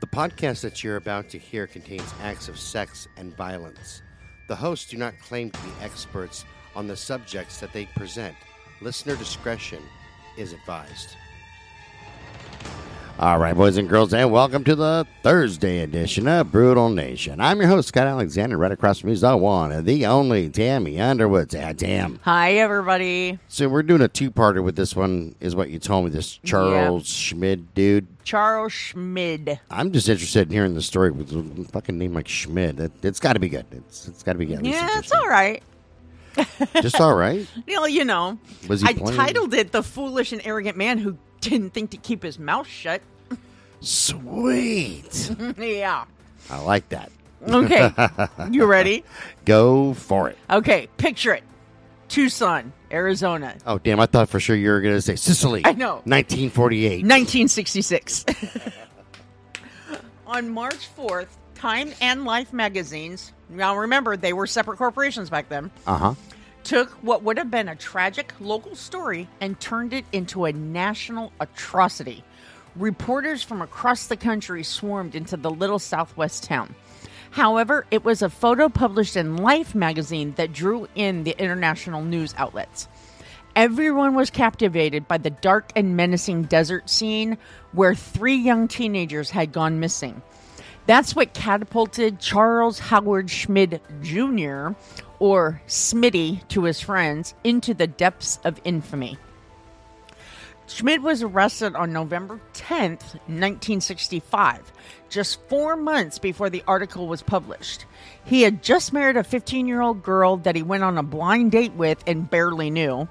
The podcast that you're about to hear contains acts of sex and violence. The hosts do not claim to be experts on the subjects that they present. Listener discretion is advised. All right, boys and girls, and welcome to the Thursday edition of Brutal Nation. I'm your host, Scott Alexander. Right across from me is the one, the only Tammy Underwood. Ah, Tam. Hi, everybody. So we're doing a two-parter with this one, is what you told me. This Charles Schmid dude. Charles Schmid. I'm just interested in hearing the story with a fucking name like Schmid. It, it's got to be good. It's it's got to be good. Yeah, it's all right. Just all right. Well, you know, Was he I playing? titled it "The Foolish and Arrogant Man Who Didn't Think to Keep His Mouth Shut." Sweet. yeah. I like that. Okay. you ready? Go for it. Okay. Picture it: Tucson, Arizona, Oh damn! I thought for sure you were going to say Sicily. I know. 1948. 1966. On March 4th, Time and Life magazines. Now remember, they were separate corporations back then. Uh huh. took what would have been a tragic local story and turned it into a national atrocity. Reporters from across the country swarmed into the little southwest town. However, it was a photo published in Life magazine that drew in the international news outlets. Everyone was captivated by the dark and menacing desert scene where three young teenagers had gone missing. That's what catapulted Charles Howard Schmid Jr., or Smitty to his friends, into the depths of infamy. Schmid was arrested on November 10th, 1965, just four months before the article was published. He had just married a 15 year old girl that he went on a blind date with and barely knew.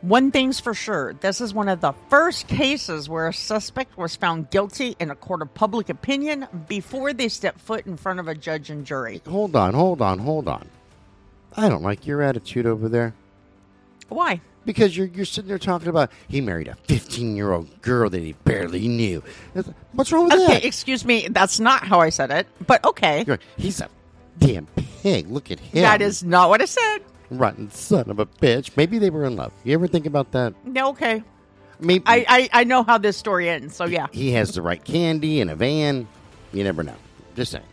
One thing's for sure this is one of the first cases where a suspect was found guilty in a court of public opinion before they stepped foot in front of a judge and jury. Hold on, hold on, hold on. I don't like your attitude over there Why? Because you're you're sitting there talking about he married a 15 year old girl that he barely knew. What's wrong with Okay, that? excuse me, that's not how I said it, but okay. You're- he's a damn pig. Look at him. That is not what I said. rotten son of a bitch. Maybe they were in love. You ever think about that? No, okay. Maybe I, I, I know how this story ends, so yeah. he has the right candy in a van. You never know. Just saying.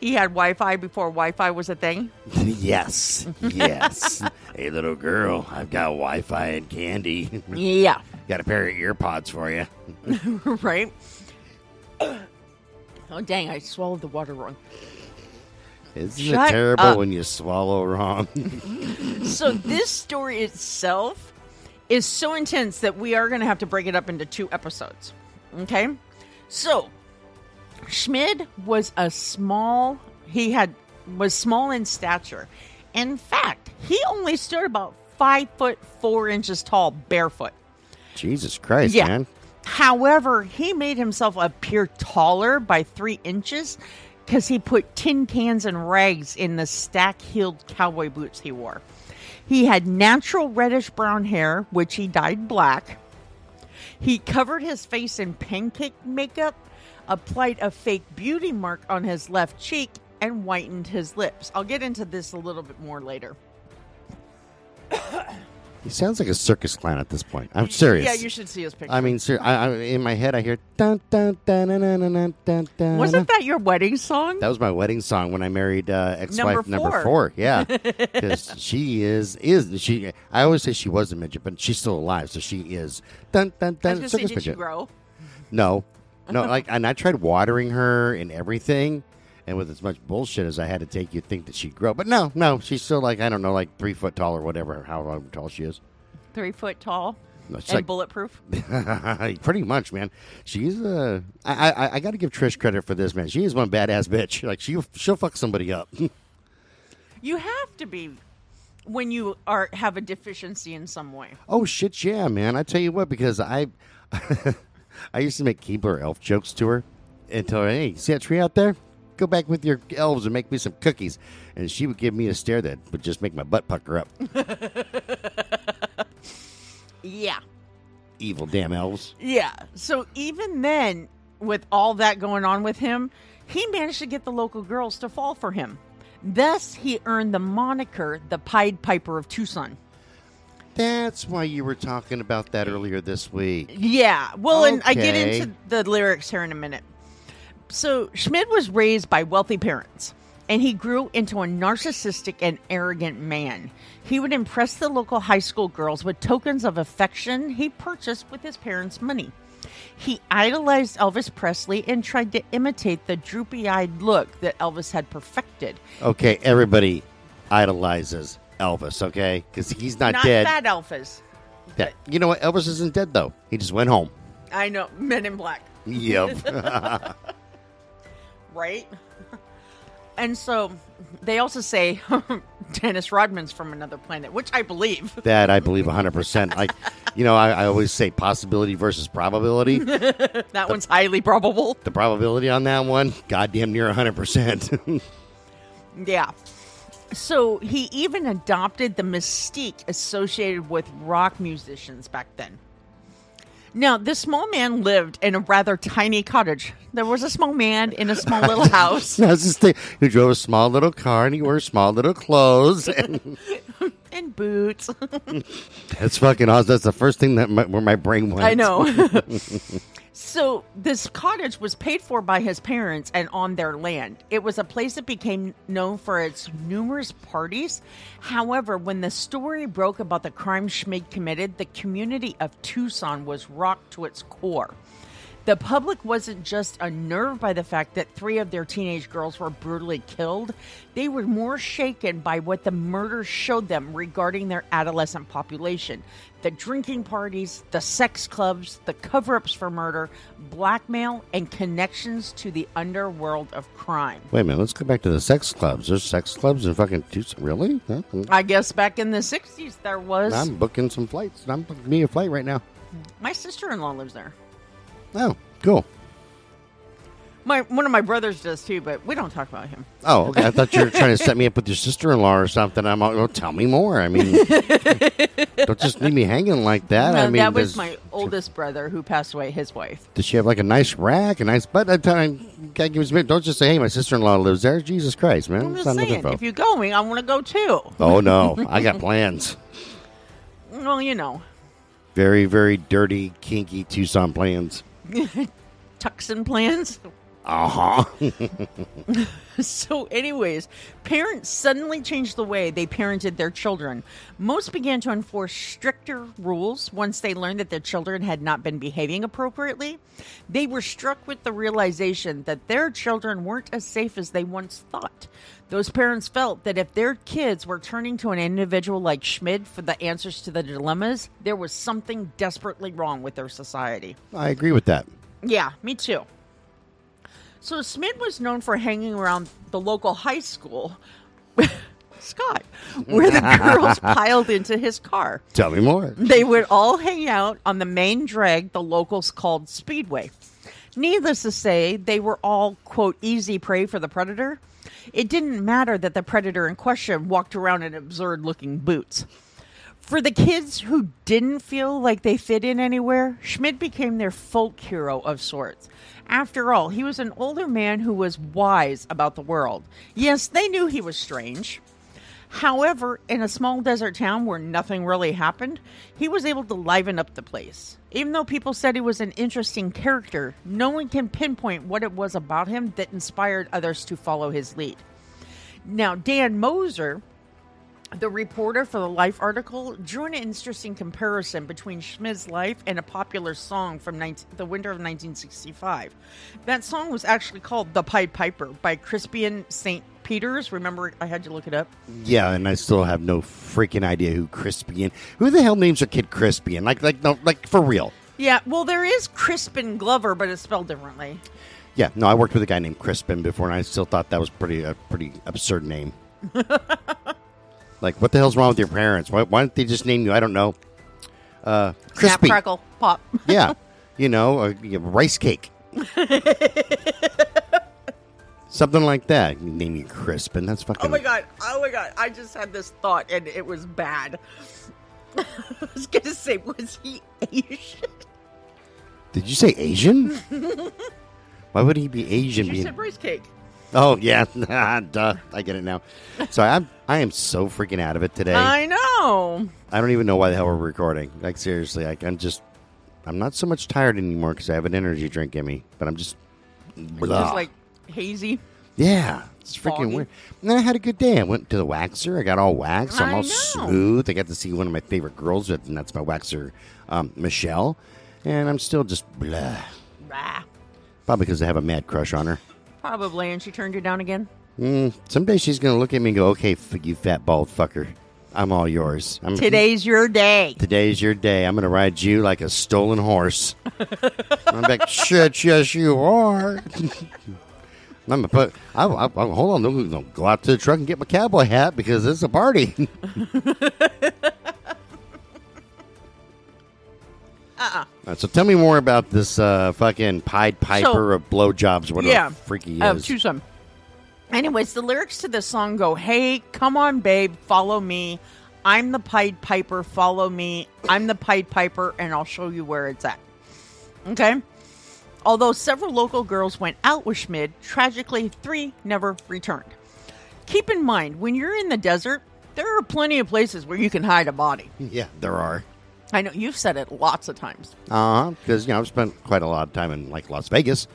He had Wi Fi before Wi Fi was a thing. yes, yes. hey, little girl, I've got Wi-Fi and candy. Yeah, got a pair of ear pods for you. right? Oh, dang, I swallowed the water wrong. Isn't Shut it terrible up. when you swallow wrong? So, this story itself is so intense that we are going to have to break it up into two episodes. Okay? So, Schmid was a small, he had, was small in stature. In fact, he only stood about five foot four inches tall, barefoot. Jesus Christ, Yeah. man. However, he made himself appear taller by three inches because he put tin cans and rags in the stack heeled cowboy boots he wore. He had natural reddish brown hair, which he dyed black. He covered his face in pancake makeup, applied a fake beauty mark on his left cheek, and whitened his lips. I'll get into this a little bit more later. He sounds like a circus clown at this point. I'm serious. Yeah, you should see his picture. I mean, ser- I, I, in my head, I hear dun dun dun dun dun dun dun. dun. Wasn't that your wedding song? That was my wedding song when I married uh, ex-wife Number number four. Yeah, because she is is she. I always say she was a midget, but she's still alive, so she is dun dun I was dun. gonna say, circus did you midget. grow? No, no. like, and I tried watering her and everything, and with as much bullshit as I had to take, you'd think that she'd grow, but no, no. She's still like I don't know, like three foot tall or whatever, however tall she is. Three foot tall No, she's and like- bulletproof. Pretty much, man. She's uh, I I, I got to give Trish credit for this, man. She is one badass bitch. Like she she'll fuck somebody up. You have to be when you are have a deficiency in some way. oh shit, yeah, man. I tell you what, because I I used to make Keebler elf jokes to her and tell her, hey, see that tree out there? Go back with your elves and make me some cookies. And she would give me a stare that would just make my butt pucker up. Yeah. Evil damn elves. Yeah. So even then, with all that going on with him, he managed to get the local girls to fall for him. Thus, he earned the moniker the Pied Piper of Tucson. That's why you were talking about that earlier this week. Yeah. Well, and I get into the lyrics here in a minute. So Schmid was raised by wealthy parents, and he grew into a narcissistic and arrogant man. He would impress the local high school girls with tokens of affection he purchased with his parents' money. He idolized Elvis Presley and tried to imitate the droopy eyed look that Elvis had perfected. Okay, everybody idolizes Elvis, okay? Because he's not, dead. Not dead. fat Elvis. Yeah. You know what? Elvis isn't dead, though. He just went home. I know, Men in Black, Yep. right? And so they also say Dennis Rodman's from another planet, which I believe. that I believe 100%. Like, you know, I, I always say possibility versus probability. That one's highly probable. the probability on that one, goddamn near 100%. Yeah. So he even adopted the mystique associated with rock musicians back then. Now, this small man lived in a rather tiny cottage. There was a small man in a small little house That's just thing. He drove a small little car and he wore small little clothes. And and boots. that's fucking awesome. That's the first thing that my, where my brain went. I know. So this cottage was paid for by his parents and on their land. It was a place that became known for its numerous parties. However, when the story broke about the crime Schmid committed, the community of Tucson was rocked to its core. The public wasn't just unnerved by the fact that three of their teenage girls were brutally killed. They were more shaken by what the murders showed them regarding their adolescent population the drinking parties, the sex clubs, the cover ups for murder, blackmail, and connections to the underworld of crime. Wait a minute. Let's go back to the sex clubs. There's sex clubs in fucking Tucson. Really? I guess back in the 60s there was. I'm booking some flights. I'm booking me a flight right now. My sister in law lives there. Oh, cool. My One of my brothers does too, but we don't talk about him. Oh, okay. I thought you were trying to set me up with your sister-in-law or something. I'm all, well, tell me more. I mean, don't just leave me hanging like that. I mean, that was my oldest brother who passed away, his wife. does she have like a nice rack, a nice butt? That time, gotta give us. Don't just say, "Hey, my sister-in-law lives there." Jesus Christ, man! I'm just saying, if you're going, I want to go too. Oh no, I got plans. Well, you know, Very, very dirty, kinky Tucson plans. Tucson plans. Uh huh. So, anyways, parents suddenly changed the way they parented their children. Most began to enforce stricter rules once they learned that their children had not been behaving appropriately. They were struck with the realization that their children weren't as safe as they once thought. Those parents felt that if their kids were turning to an individual like Schmid for the answers to the dilemmas, there was something desperately wrong with their society. I agree with that. Yeah, me too. So Smith was known for hanging around the local high school, Scott, where the girls piled into his car. Tell me more. They would all hang out on the main drag the locals called Speedway. Needless to say, they were all, quote, easy prey for the predator. It didn't matter that the predator in question walked around in absurd looking boots. For the kids who didn't feel like they fit in anywhere, Schmid became their folk hero of sorts. After all, he was an older man who was wise about the world. Yes, they knew he was strange. However, in a small desert town where nothing really happened, he was able to liven up the place. Even though people said he was an interesting character, no one can pinpoint what it was about him that inspired others to follow his lead. Now, Don Moser, the reporter for the Life article, drew an interesting comparison between Schmid's life and a popular song from 19, the winter of 1965. That song was actually called The Pied Piper by Crispian St. Peters. Remember, I had to look it up. Yeah, and I still have no freaking idea who Crispian. Who the hell names their kid Crispian? Like, like, no, like for real. Yeah, well, there is Crispin Glover, but it's spelled differently. Yeah, no, I worked with a guy named Crispin before, and I still thought that was pretty a pretty absurd name. like, what the hell's wrong with your parents? Why, why don't they just name you? I don't know. Uh, Snap, crispy. crackle, pop. yeah, you know, a, a rice cake. Something like that. You name you Crispin. That's fucking. Oh my god! Oh my god! I just had this thought, and it was bad. I was gonna say, was he Asian? Did you say Asian? Why would he be Asian? You being... said rice cake. Oh yeah, duh. I get it now. So I'm I am so freaking out of it today. I know. I don't even know why the hell we're recording. Like seriously, like I'm just I'm not so much tired anymore because I have an energy drink in me, but I'm just Blah. Just like hazy. Yeah, it's freaking Foggy. weird. And then I had a good day. I went to the waxer. I got all waxed. I'm I all know. smooth. I got to see one of my favorite girls, and that's my waxer, um, Michelle. And I'm still just blah. Probably because I have a mad crush on her. probably. And she turned you down again. Mm, someday she's going to look at me and go, okay, f- you fat bald fucker. I'm all yours. I'm, Today's your day. Today's your day. I'm going to ride you like a stolen horse. I'm like, shit, yes, you are. I'm gonna put. I, I, I, hold on, gonna go out to the truck and get my cowboy hat because it's a party. Uh-uh. Uh, so tell me more about this uh, fucking Pied Piper So- of blowjobs, whatever Yeah. the freak he Uh, is. choose some. Anyways, the lyrics to this song go, "Hey, come on, babe, follow me. I'm the Pied Piper. Follow me. I'm the Pied Piper, and I'll show you where it's at." Okay. Although several local girls went out with Schmid, tragically three never returned. Keep in mind, when you're in the desert, there are plenty of places where you can hide a body. yeah, there are. I know you've said it lots of times. Uh huh. Because you know I've spent quite a lot of time in like Las Vegas,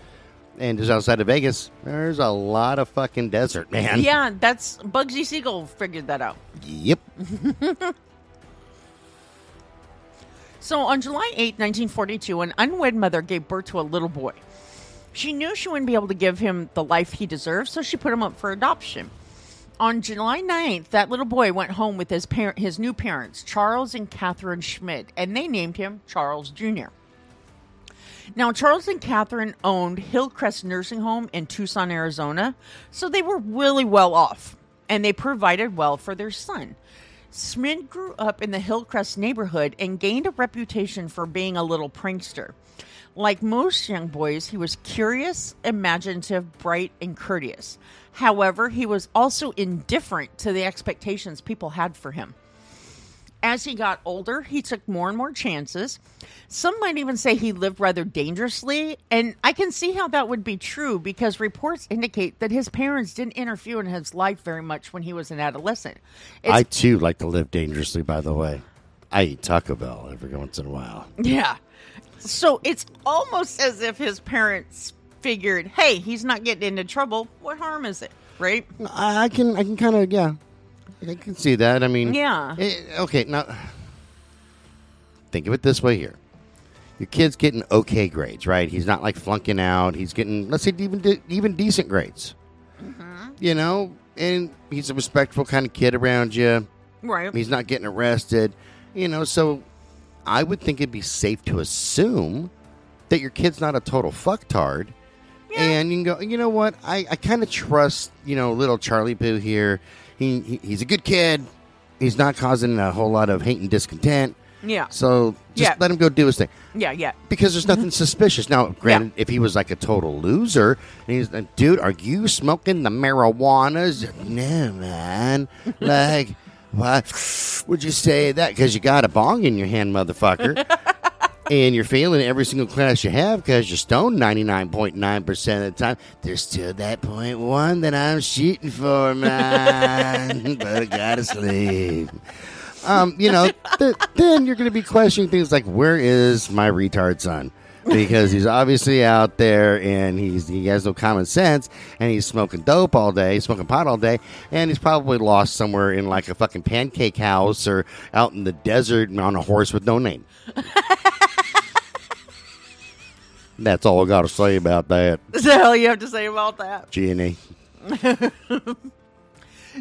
and just outside of Vegas, there's a lot of fucking desert, man. Yeah, that's Bugsy Siegel figured that out. Yep. So on July 8, 1942, an unwed mother gave birth to a little boy. She knew she wouldn't be able to give him the life he deserved, so she put him up for adoption. On July 9th, that little boy went home with his parent, his new parents, Charles and Catherine Schmid, and they named him Charles Jr. Now, Charles and Catherine owned Hillcrest Nursing Home in Tucson, Arizona, so they were really well off, and they provided well for their son. Smith grew up in the Hillcrest neighborhood and gained a reputation for being a little prankster. Like most young boys, he was curious, imaginative, bright, and courteous. However, he was also indifferent to the expectations people had for him. As he got older, he took more and more chances. Some might even say he lived rather dangerously, and I can see how that would be true because reports indicate that his parents didn't interfere in his life very much when he was an adolescent. It's I too like to live dangerously. By the way, I eat Taco Bell every once in a while. Yeah. So it's almost as if his parents figured, hey, he's not getting into trouble. What harm is it? Right? I I can, I can kind of, yeah, I can see that. I mean, Yeah. eh, okay, now think of it this way here: your kid's getting okay grades, right? He's not like flunking out. He's getting, let's say, even de- even decent grades. You know, and he's a respectful kind of kid around you. Right. He's not getting arrested. You know, so I would think it'd be safe to assume that your kid's not a total fucktard. And you can go, you know what? I, I kind of trust, you know, little Charlie Poo here. He, he He's a good kid. He's not causing a whole lot of hate and discontent. Yeah. So just Yeah. let him go do his thing. Yeah, yeah. Because there's nothing mm-hmm. suspicious. Now, granted, if he was like a total loser, and he's like, dude, are you smoking the marijuanas? No, man. like, why would you say that? Because you got a bong in your hand, motherfucker. and you're failing every single class you have because you're stoned 99.9% of the time. There's still that point one that I'm shooting for, man. but I gotta sleep um, you know, th- then you're going to be questioning things like, where is my retard son? Because he's obviously out there and he's he has no common sense and he's smoking dope all day, smoking pot all day, and he's probably lost somewhere in like a fucking pancake house or out in the desert on a horse with no name. That's all I got to say about that, What the hell you have to say about that? G&E.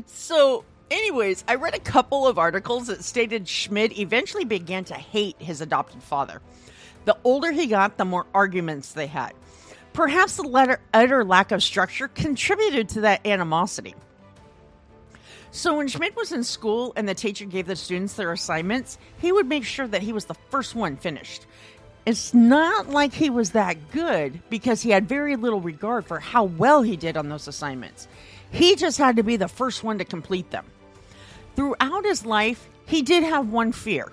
So, anyways, I read a couple of articles that stated Schmid eventually began to hate his adopted father. The older he got, the more arguments they had. Perhaps the letter, utter lack of structure contributed to that animosity. So, when Schmid was in school and the teacher gave the students their assignments, he would make sure that he was the first one finished. It's not like he was that good because he had very little regard for how well he did on those assignments. He just had to be the first one to complete them. Throughout his life, he did have one fear.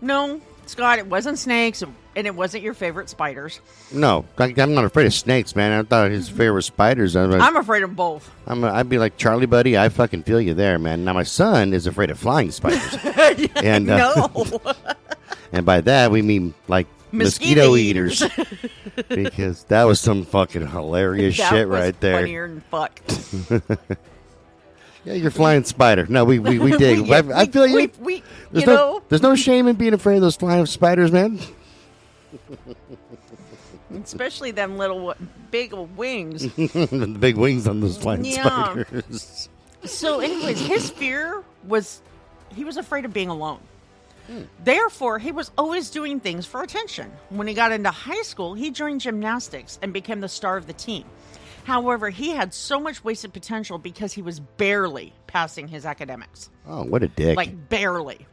No, Scott, it wasn't snakes and it wasn't your favorite spiders. No, I, I'm not afraid of snakes, man. I thought his fear was spiders. I'm, I'm afraid of both. I'm a, I'd be like Charlie, buddy. I fucking feel you there, man. Now my son is afraid of flying spiders, and uh, no. and by that we mean like mosquito eaters. because that was some fucking hilarious That shit right there. Funnier than fuck. Yeah, you're flying spider. No, we we, we dig. Yeah, I, I feel you. we, we, there's you no know, there's no shame in being afraid of those flying spiders, man. especially them little big wings. the big wings on those flying Yeah. spiders. So, anyways, his fear was he was afraid of being alone. Therefore, he was always doing things for attention. When he got into high school, he joined gymnastics and became the star of the team. However, he had so much wasted potential because he was barely passing his academics. Oh, what a dick! Like, barely.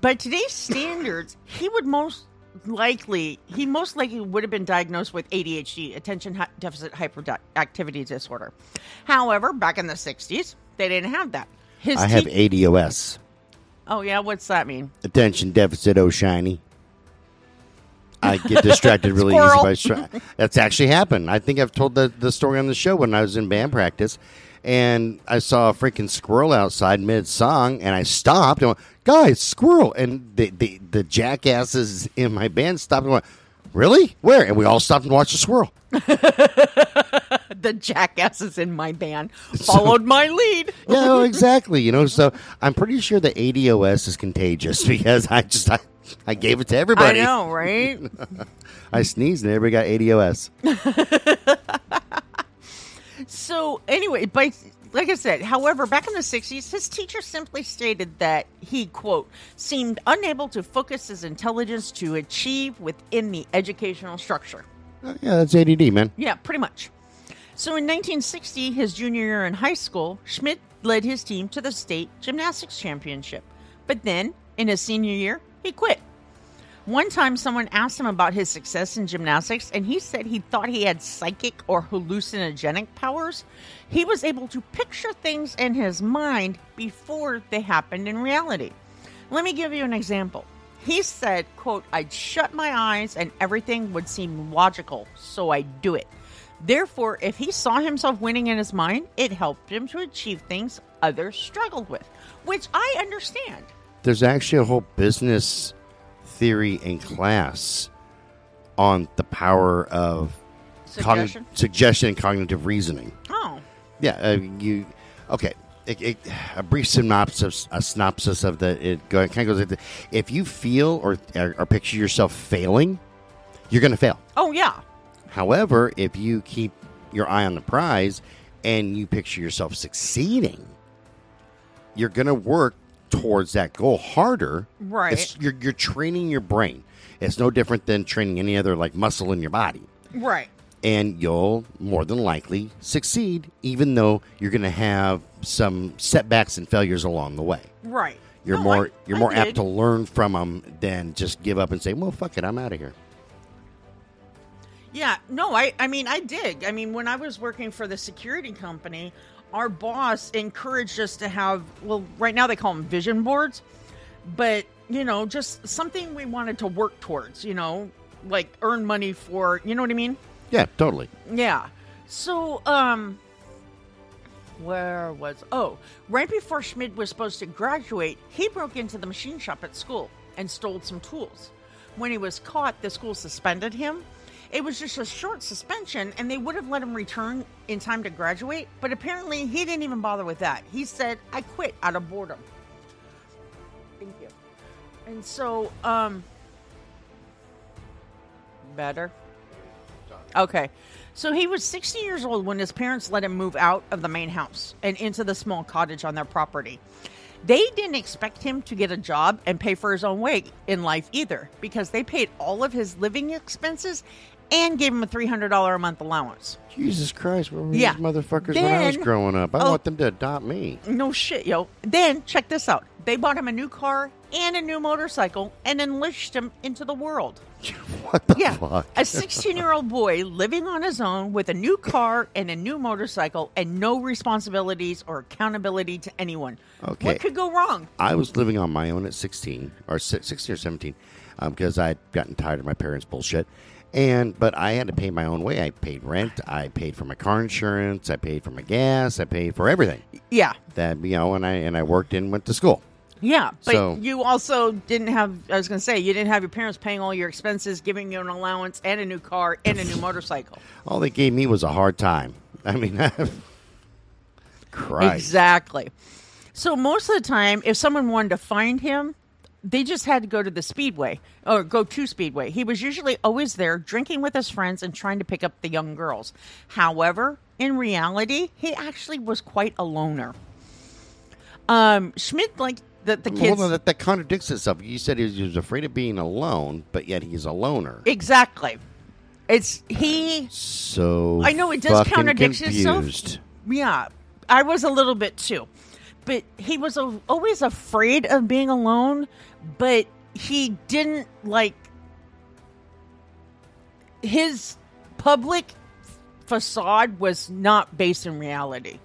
By today's standards, he would most likely, he most likely would have been diagnosed with ADHD, attention deficit hyperactivity disorder. However, back in the 60s, they didn't have that. His I have ADOS, Oh, yeah, what's that mean? attention deficit oh shiny. I get distracted really easy by that's actually happened. I think I've told the, the story on the show when I was in band practice and I saw a freaking squirrel outside mid song and I stopped and went, guys, squirrel and the, the the jackasses in my band stopped and went, Really? Where? And we all stopped and watched the squirrel. The jackasses in my band followed my lead. Yeah, no, exactly. You know, so I'm pretty sure the ADOS is contagious because I just I, I gave it to everybody. I know, right? I sneezed and everybody got ADOS. So anyway, by like I said, however, back in the '60s, his teacher simply stated that he quote seemed unable to focus his intelligence to achieve within the educational structure. Uh, yeah, that's ADD, man. Yeah, pretty much. So in 1960, his junior year in high school, Schmid led his team to the state gymnastics championship. But then, in his senior year, he quit. One time, someone asked him about his success in gymnastics, and he said he thought he had psychic or hallucinogenic powers. He was able to picture things in his mind before they happened in reality. Let me give you an example. He said, quote, I'd shut my eyes and everything would seem logical, so I'd do it. Therefore, if he saw himself winning in his mind, it helped him to achieve things others struggled with, which I understand. There's actually a whole business theory in class on the power of cogn- Suggestion? suggestion and cognitive reasoning. Oh, Yeah, uh, you okay? It, it, a brief synopsis, a synopsis of the it, go, kind of goes. If you feel or, or or picture yourself failing, you're going to fail. oh yeah, However, if you keep your eye on the prize and you picture yourself succeeding, you're going to work towards that goal harder. Right. It's, you're, you're training your brain. It's no different than training any other like muscle in your body. right. And you'll more than likely succeed, even though you're going to have some setbacks and failures along the way. Right. You're No, more I- you're I more did. apt to learn from them than just give up and say, "Well, fuck it, I'm out of here." Yeah, no, I I mean I did. I mean when I was working for the security company, our boss encouraged us to have well, right now they call them vision boards, but you know, just something we wanted to work towards, you know, like earn money for, you know what I mean? Yeah, totally. Yeah. So, um, where was? Oh, right before Schmid was supposed to graduate, he broke into the machine shop at school and stole some tools. When he was caught, the school suspended him. It was just a short suspension, and they would have let him return in time to graduate. But apparently, he didn't even bother with that. He said, "I quit out of boredom." Thank you. And so, um, better. Okay. So he was 60 years old when his parents let him move out of the main house and into the small cottage on their property. They didn't expect him to get a job and pay for his own way in life either because they paid all of his living expenses and gave him a $300 a month allowance. Jesus Christ, where were Yeah. these motherfuckers when I was Then- growing up? I oh. want them to adopt me. No shit, yo. Then, check this out. They bought him a new car and a new motorcycle and unleashed him into the world. What the Yeah. fuck? A 16 year old boy living on his own with a new car and a new motorcycle and no responsibilities or accountability to anyone. Okay. What could go wrong? I was living on my own at 16 or si- 16 or 17 um, because I'd gotten tired of my parents' bullshit. And but I had to pay my own way. I paid rent. I paid for my car insurance. I paid for my gas. I paid for everything Yeah. that you know. And I and I worked and went to school. Yeah, but So- you also didn't have. I was going to say you didn't have your parents paying all your expenses, giving you an allowance and a new car and a new motorcycle. All they gave me was a hard time. I mean, Christ. Exactly. So most of the time, if someone wanted to find him, they just had to go to the speedway or go to speedway. He was usually always there, drinking with his friends and trying to pick up the young girls. However, in reality, he actually was quite a loner. Um, Schmid liked that the kids. Hold on, that, that contradicts itself. You said he was, he was afraid of being alone, but yet he's a loner. Exactly. It's he. So I know it does contradict itself. Yeah, I was a little bit too, but he was a, always afraid of being alone. But he didn't like his public facade was not based in reality.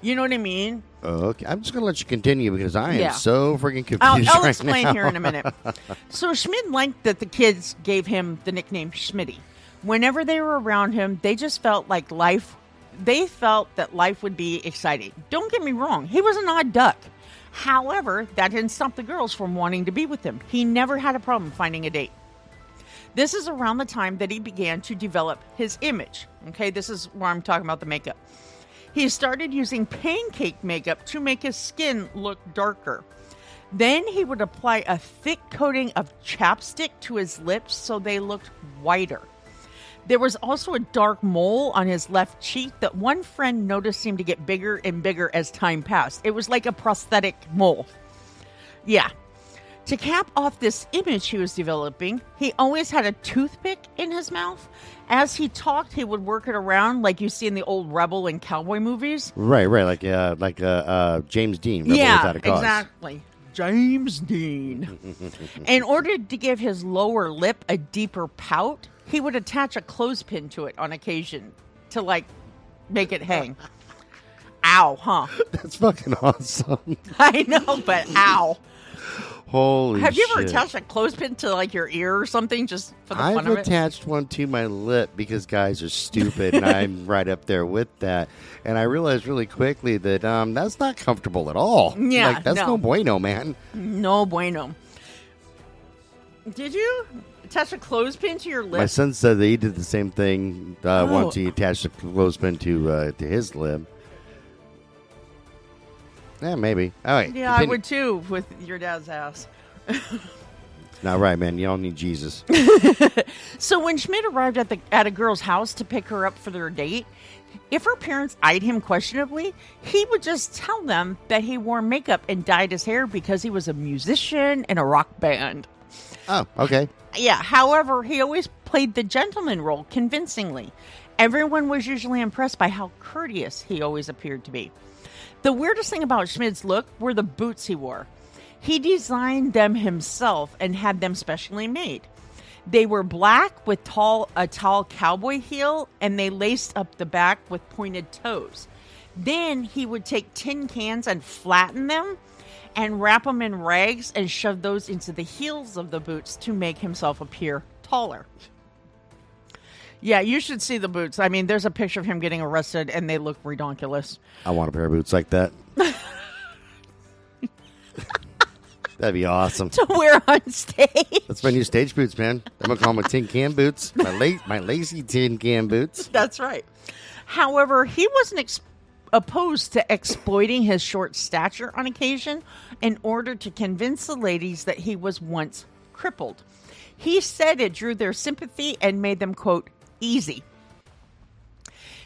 You know what I mean? Oh, okay, I'm just gonna let you continue because I am Yeah. so freaking confused. I'll, I'll right explain now. here in a minute. So Schmid liked that the kids gave him the nickname Schmitty. Whenever they were around him, they just felt like life. They felt that life would be exciting. Don't get me wrong; he was an odd duck. However, that didn't stop the girls from wanting to be with him. He never had a problem finding a date. This is around the time that he began to develop his image. Okay, this is where I'm talking about the makeup. He started using pancake makeup to make his skin look darker. Then he would apply a thick coating of chapstick to his lips so they looked whiter. There was also a dark mole on his left cheek that one friend noticed seemed to get bigger and bigger as time passed. It was like a prosthetic mole. Yeah. To cap off this image he was developing, he always had a toothpick in his mouth. As he talked, he would work it around like you see in the old rebel and cowboy movies. Right, right, like uh, like uh, uh, James Dean. Rebel yeah, Without a Cause. exactly. James Dean. In order to give his lower lip a deeper pout, he would attach a clothespin to it on occasion to like make it hang. ow, huh? That's fucking awesome. I know, but ow. Holy Have you ever shit. attached a clothespin to like your ear or something just for the I've fun of it? attached one to my lip because guys are stupid, and I'm right up there with that. And I realized really quickly that um, that's not comfortable at all. Yeah, like, that's no. no. bueno, man. No bueno. Did you attach a clothespin to your lip? My son said that he did the same thing uh, Oh. once he attached a clothespin to uh, to his lip. Yeah, maybe. All right. yeah, I would too with your dad's ass. Not right, man. Don't need Jesus. So when Schmid arrived at the at a girl's house to pick her up for their date, if her parents eyed him questionably, he would just tell them that he wore makeup and dyed his hair because he was a musician in a rock band. oh, okay. Yeah, however, he always played the gentleman role convincingly. Everyone was usually impressed by how courteous he always appeared to be. The weirdest thing about Schmid's look were the boots he wore. He designed them himself and had them specially made. They were black with tall a tall cowboy heel and they laced up the back with pointed toes. Then he would take tin cans and flatten them and wrap them in rags and shove those into the heels of the boots to make himself appear taller. Yeah, you should see the boots. I mean, there's a picture of him getting arrested and they look redonkulous. I want a pair of boots like that. That'd be awesome. To wear on stage. That's my new stage boots, man. I'm gonna call them my tin can boots. My la- my lazy tin can boots. That's right. However, he wasn't ex- opposed to exploiting his short stature on occasion in order to convince the ladies that he was once crippled. He said it drew their sympathy and made them, quote, easy.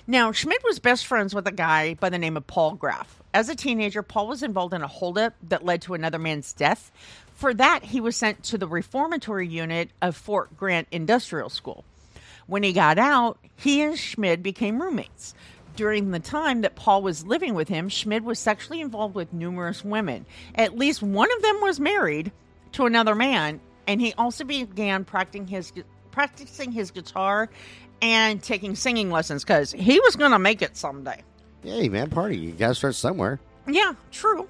Now, Schmid was best friends with a guy by the name of Paul Graff. As a teenager, Paul was involved in a holdup that led to another man's death. For that, he was sent to the reformatory unit of Fort Grant Industrial School. When he got out, he and Schmid became roommates. During the time that Paul was living with him, Schmid was sexually involved with numerous women. At least one of them was married to another man, and he also began practicing his practicing his guitar and taking singing lessons because he was going to make it someday. Hey, man, party. You gotta start somewhere. Yeah, true.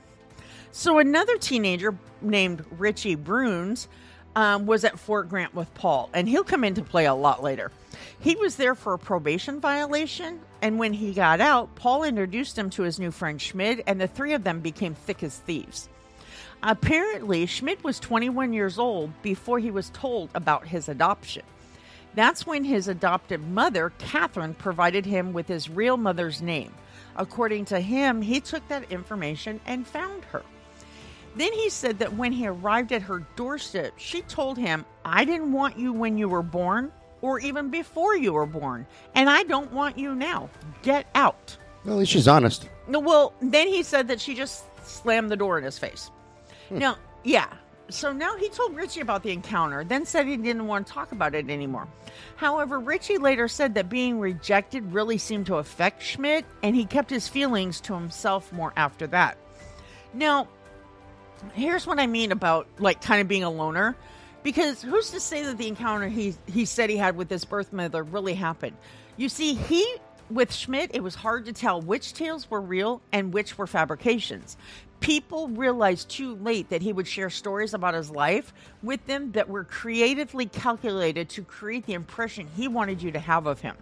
So another teenager named Richie Bruns um, was at Fort Grant with Paul, and he'll come into play a lot later. He was there for a probation violation, and when he got out, Paul introduced him to his new friend Schmid, and the three of them became thick as thieves. Apparently, Schmid was 21 years old before he was told about his adoption. That's when his adopted mother, Catherine, provided him with his real mother's name. According to him, he took that information and found her. Then he said that when he arrived at her doorstep, she told him, I didn't want you when you were born or even before you were born, and I don't want you now. Get out. Well, at least she's honest. No, well, then he said that she just slammed the door in his face. Hmm. Now, yeah. So now he told Richie about the encounter, then said he didn't want to talk about it anymore. However, Richie later said that being rejected really seemed to affect Schmid, and he kept his feelings to himself more after that. Now, here's what I mean about like kind of being a loner. Because who's to say that the encounter he he said he had with his birth mother really happened? You see, he with Schmid, it was hard to tell which tales were real and which were fabrications. People realized too late that he would share stories about his life with them that were creatively calculated to create the impression he wanted you to have of him.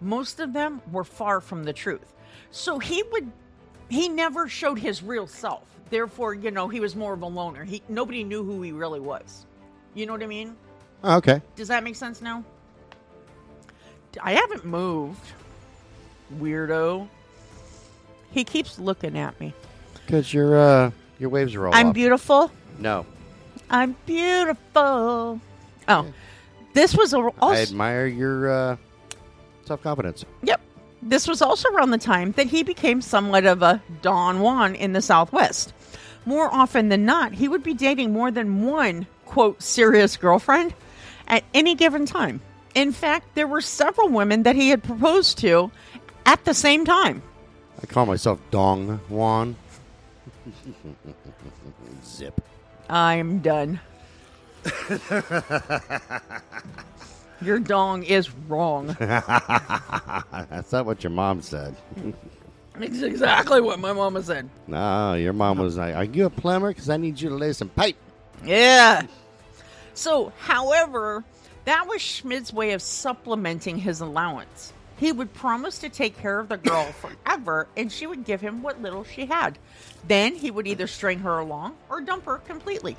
Most of them were far from the truth. So he would he never showed his real self. Therefore, you know, he was more of a loner. He nobody knew who he really was. You know what I mean? Oh, okay. Does that make sense now? I haven't moved. Weirdo. He keeps looking at me. Because your uh, your waves are all I'm off. beautiful. no, I'm beautiful. Oh, this was a, I also admire your uh, self confidence. Yep. This was also around the time that he became somewhat of a Don Juan in the Southwest. More often than not, he would be dating more than one, quote, serious girlfriend at any given time. In fact, there were several women that he had proposed to at the same time. I call myself Dong Juan. Zip. I'm done. Your dong is wrong. That's not what your mom said. It's exactly what my mama said. No, your mom was like, "Are you a plumber? Because I need you to lay some pipe." Yeah. So, however, that was Schmid's way of supplementing his allowance. He would promise to take care of the girl forever, and she would give him what little she had. Then he would either string her along or dump her completely.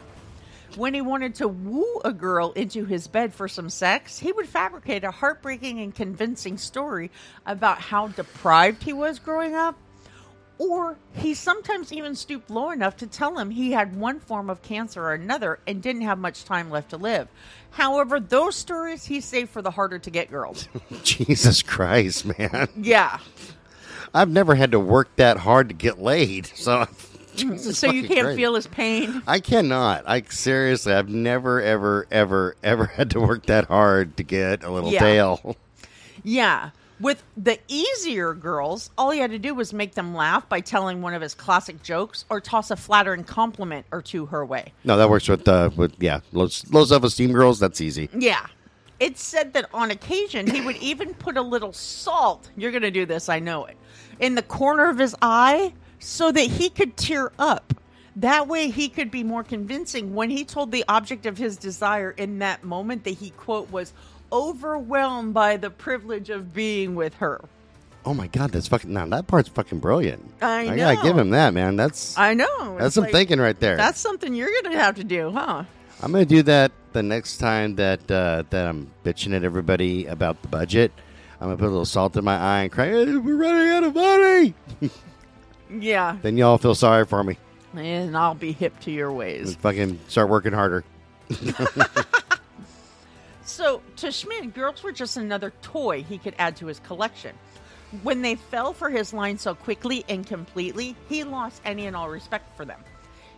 When he wanted to woo a girl into his bed for some sex, he would fabricate a heartbreaking and convincing story about how deprived he was growing up. Or he sometimes even stooped low enough to tell him he had one form of cancer or another and didn't have much time left to live. However, those stories he saved for the harder to get girls. Jesus Christ, man! yeah. I've never had to work that hard to get laid, so Jesus so you can't Christ. feel his pain. I cannot. I seriously, I've never, ever, ever, ever had to work that hard to get a little Yeah. tail. Yeah. With the easier girls, all he had to do was make them laugh by telling one of his classic jokes or toss a flattering compliment or two her way. No, that works with uh, with yeah, low, low self esteem girls. That's easy. Yeah. It's said that on occasion he would even put a little salt, you're going to do this, I know it, in the corner of his eye so that he could tear up. That way he could be more convincing when he told the object of his desire in that moment that he, quote, was overwhelmed by the privilege of being with her. Oh my god, that's fucking. Now that part's fucking brilliant. I gotta give him that, man. That's I know. that's It's some like- thinking right there. That's something you're to have to do, huh? I'm gonna do that the next time that uh, that I'm bitching at everybody about the budget. I'm gonna put a little salt in my eye and cry. "Hey, We're running out of money. Yeah. then y'all feel sorry for me And I'll be hip to your and ways. fucking start working harder. So, to Schmid, girls were just another toy he could add to his collection. When they fell for his line so quickly and completely, he lost any and all respect for them.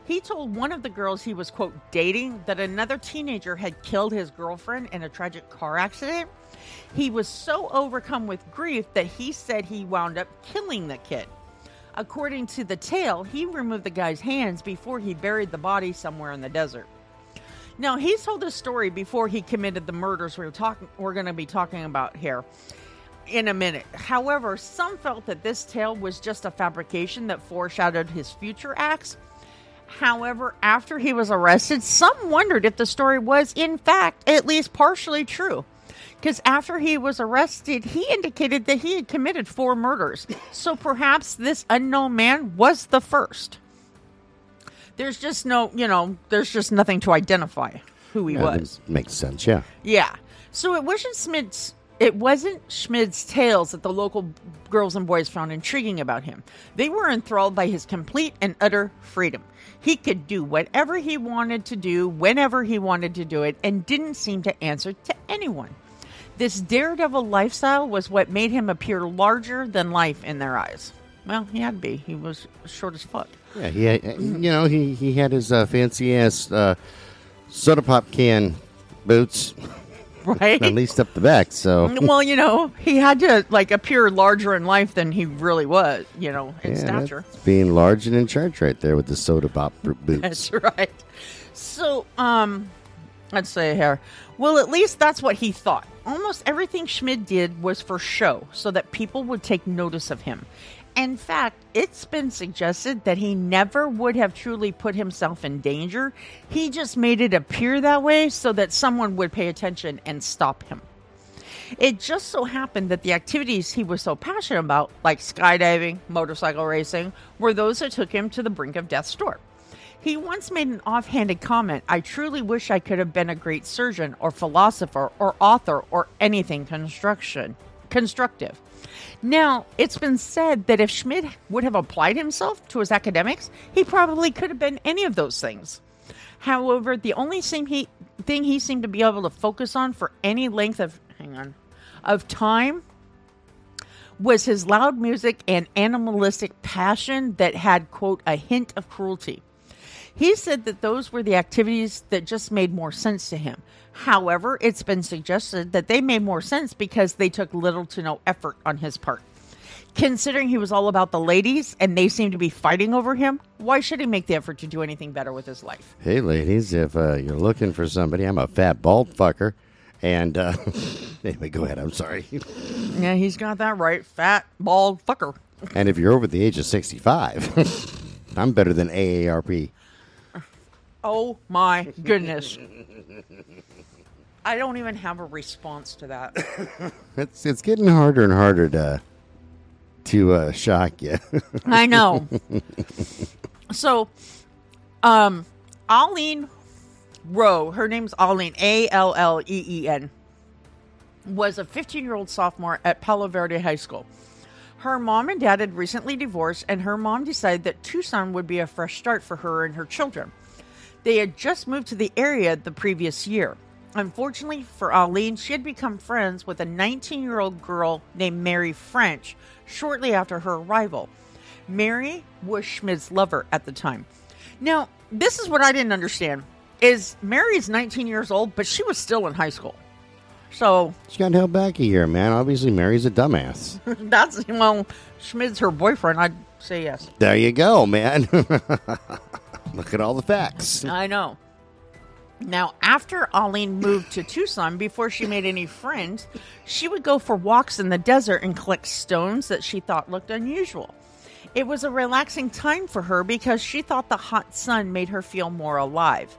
He told one of the girls he was, quote, dating that another teenager had killed his girlfriend in a tragic car accident. He was so overcome with grief that he said he wound up killing the kid. According to the tale, he removed the guy's hands before he buried the body somewhere in the desert. Now, he's told this story before he committed the murders we're talking we're going to be talking about here in a minute. However, some felt that this tale was just a fabrication that foreshadowed his future acts. However, after he was arrested, some wondered if the story was in fact at least partially true. Because after he was arrested, he indicated that he had committed four murders. So perhaps this unknown man was the first. There's just no, you know, there's just nothing to identify who he Yeah, was. makes sense. Yeah. Yeah. So it wasn't Schmid's. It wasn't Schmid's tales that the local girls and boys found intriguing about him. They were enthralled by his complete and utter freedom. He could do whatever he wanted to do, whenever he wanted to do it, and didn't seem to answer to anyone. This daredevil lifestyle was what made him appear larger than life in their eyes. Well, he had to be. He was short as fuck. Yeah. He, had, you know, he he had his uh, fancy ass uh, soda pop can boots, Right? at least up the back. So well, you know, he had to like appear larger in life than he really was, you know, in Yeah, stature. being large and in charge right there with the soda pop boots. That's right. So, um, let's say here. Well, at least that's what he thought. Almost everything Schmid did was for show, so that people would take notice of him. In fact, it's been suggested that he never would have truly put himself in danger. He just made it appear that way so that someone would pay attention and stop him. It just so happened that the activities he was so passionate about, like skydiving, motorcycle racing, were those that took him to the brink of death's door. He once made an offhanded comment I truly wish I could have been a great surgeon or philosopher or author or anything construction constructive. Now, it's been said that if Schmid would have applied himself to his academics, he probably could have been any of those things. However, the only thing he thing he seemed to be able to focus on for any length of hang on of time was his loud music and animalistic passion that had quote a hint of cruelty. He said that those were the activities that just made more sense to him. However, it's been suggested that they made more sense because they took little to no effort on his part. Considering he was all about the ladies and they seemed to be fighting over him, why should he make the effort to do anything better with his life? Hey, ladies, if uh, you're looking for somebody, I'm a fat bald fucker. And uh, anyway, go ahead. I'm sorry. Yeah, he's got that right. Fat, bald fucker. and if you're over the age of 65, I'm better than AARP. Oh my goodness. I don't even have a response to that. It's it's getting harder and harder to to uh, shock you. I know. so, um, Alleen Rowe, her name's Alleen, A L L E E N, was a 15 year old sophomore at Palo Verde High School. Her mom and dad had recently divorced, and her mom decided that Tucson would be a fresh start for her and her children. They had just moved to the area the previous year. Unfortunately for Alleen, she had become friends with a 19 year old girl named Mary French shortly after her arrival. Mary was Schmid's lover at the time. Now, this is what I didn't understand is Mary's 19 years old, but she was still in high school. So she got held back a year, man. Obviously, Mary's a dumbass. that's, well, Schmid's her boyfriend. I'd say yes. there you go, man. Look at all the facts. I know. Now, after Alleen moved to Tucson, before she made any friends, she would go for walks in the desert and collect stones that she thought looked unusual. It was a relaxing time for her because she thought the hot sun made her feel more alive.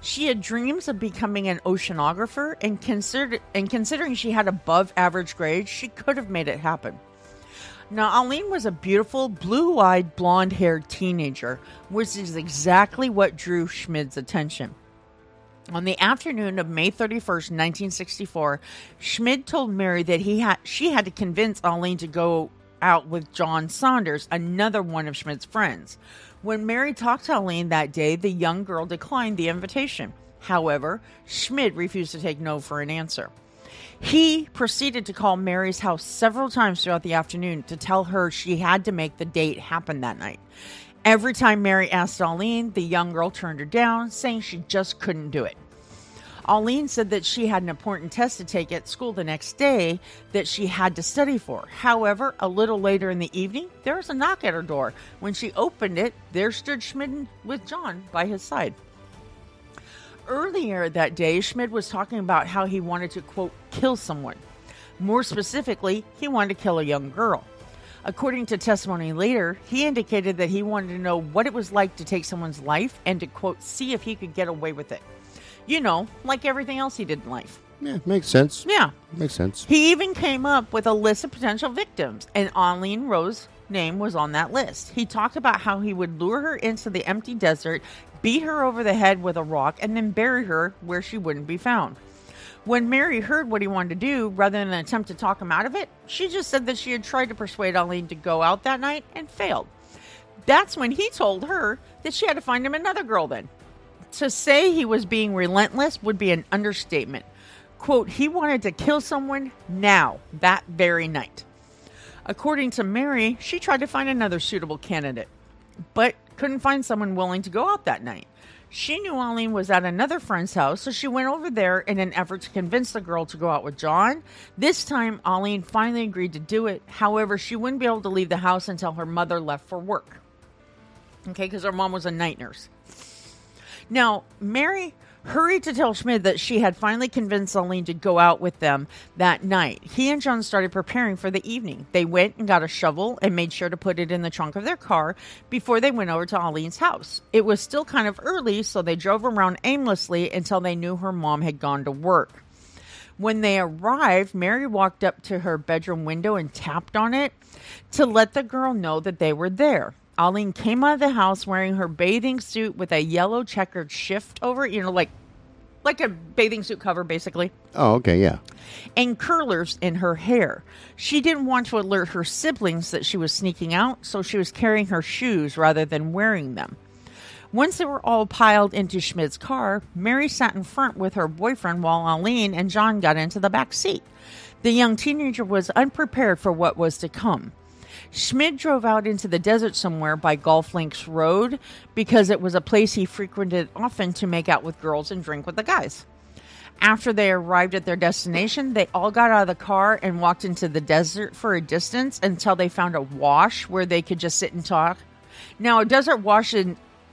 She had dreams of becoming an oceanographer, and, considered, and considering she had above average grades, she could have made it happen. Now, Alleen was a beautiful, blue eyed, blonde haired teenager, which is exactly what drew Schmid's attention. On the afternoon of May 31st, 1964, Schmid told Mary that he had she had to convince Alleen to go out with John Saunders, another one of Schmid's friends. When Mary talked to Alleen that day, the young girl declined the invitation. However, Schmid refused to take no for an answer. He proceeded to call Mary's house several times throughout the afternoon to tell her she had to make the date happen that night. Every time Mary asked Alleen, the young girl turned her down, saying she just couldn't do it. Alleen said that she had an important test to take at school the next day that she had to study for. However, a little later in the evening, there was a knock at her door. When she opened it, there stood Schmid with John by his side. Earlier that day, Schmid was talking about how he wanted to, quote, kill someone. More specifically, he wanted to kill a young girl. According to testimony later, he indicated that he wanted to know what it was like to take someone's life and to, quote, see if he could get away with it. You know, like everything else he did in life. Yeah, makes sense. Yeah. Makes sense. He even came up with a list of potential victims, and Alleen Rowe's name was on that list. He talked about how he would lure her into the empty desert, beat her over the head with a rock, and then bury her where she wouldn't be found. When Mary heard what he wanted to do, rather than attempt to talk him out of it, she just said that she had tried to persuade Alleen to go out that night and failed. That's when he told her that she had to find him another girl then. To say he was being relentless would be an understatement. Quote, he wanted to kill someone now, that very night. According to Mary, she tried to find another suitable candidate, but couldn't find someone willing to go out that night. She knew Alleen was at another friend's house, so she went over there in an effort to convince the girl to go out with John. This time, Alleen finally agreed to do it. However, she wouldn't be able to leave the house until her mother left for work. Okay, because her mom was a night nurse. Now, Mary hurried to tell Schmid that she had finally convinced Alleen to go out with them that night. He and John started preparing for the evening. They went and got a shovel and made sure to put it in the trunk of their car before they went over to Alleen's house. It was still kind of early, so they drove around aimlessly until they knew her mom had gone to work. When they arrived, Mary walked up to her bedroom window and tapped on it to let the girl know that they were there. Alleen came out of the house wearing her bathing suit with a yellow checkered shift over it, you know, like like a bathing suit cover basically, Oh, okay, yeah. and curlers in her hair. She didn't want to alert her siblings that she was sneaking out, so she was carrying her shoes rather than wearing them. Once they were all piled into Schmid's car, Mary sat in front with her boyfriend while Alleen and John got into the back seat. The young teenager was unprepared for what was to come. Schmid drove out into the desert somewhere by Golf Links Road because it was a place he frequented often to make out with girls and drink with the guys. After they arrived at their destination, they all got out of the car and walked into the desert for a distance until they found a wash where they could just sit and talk. Now, a desert wash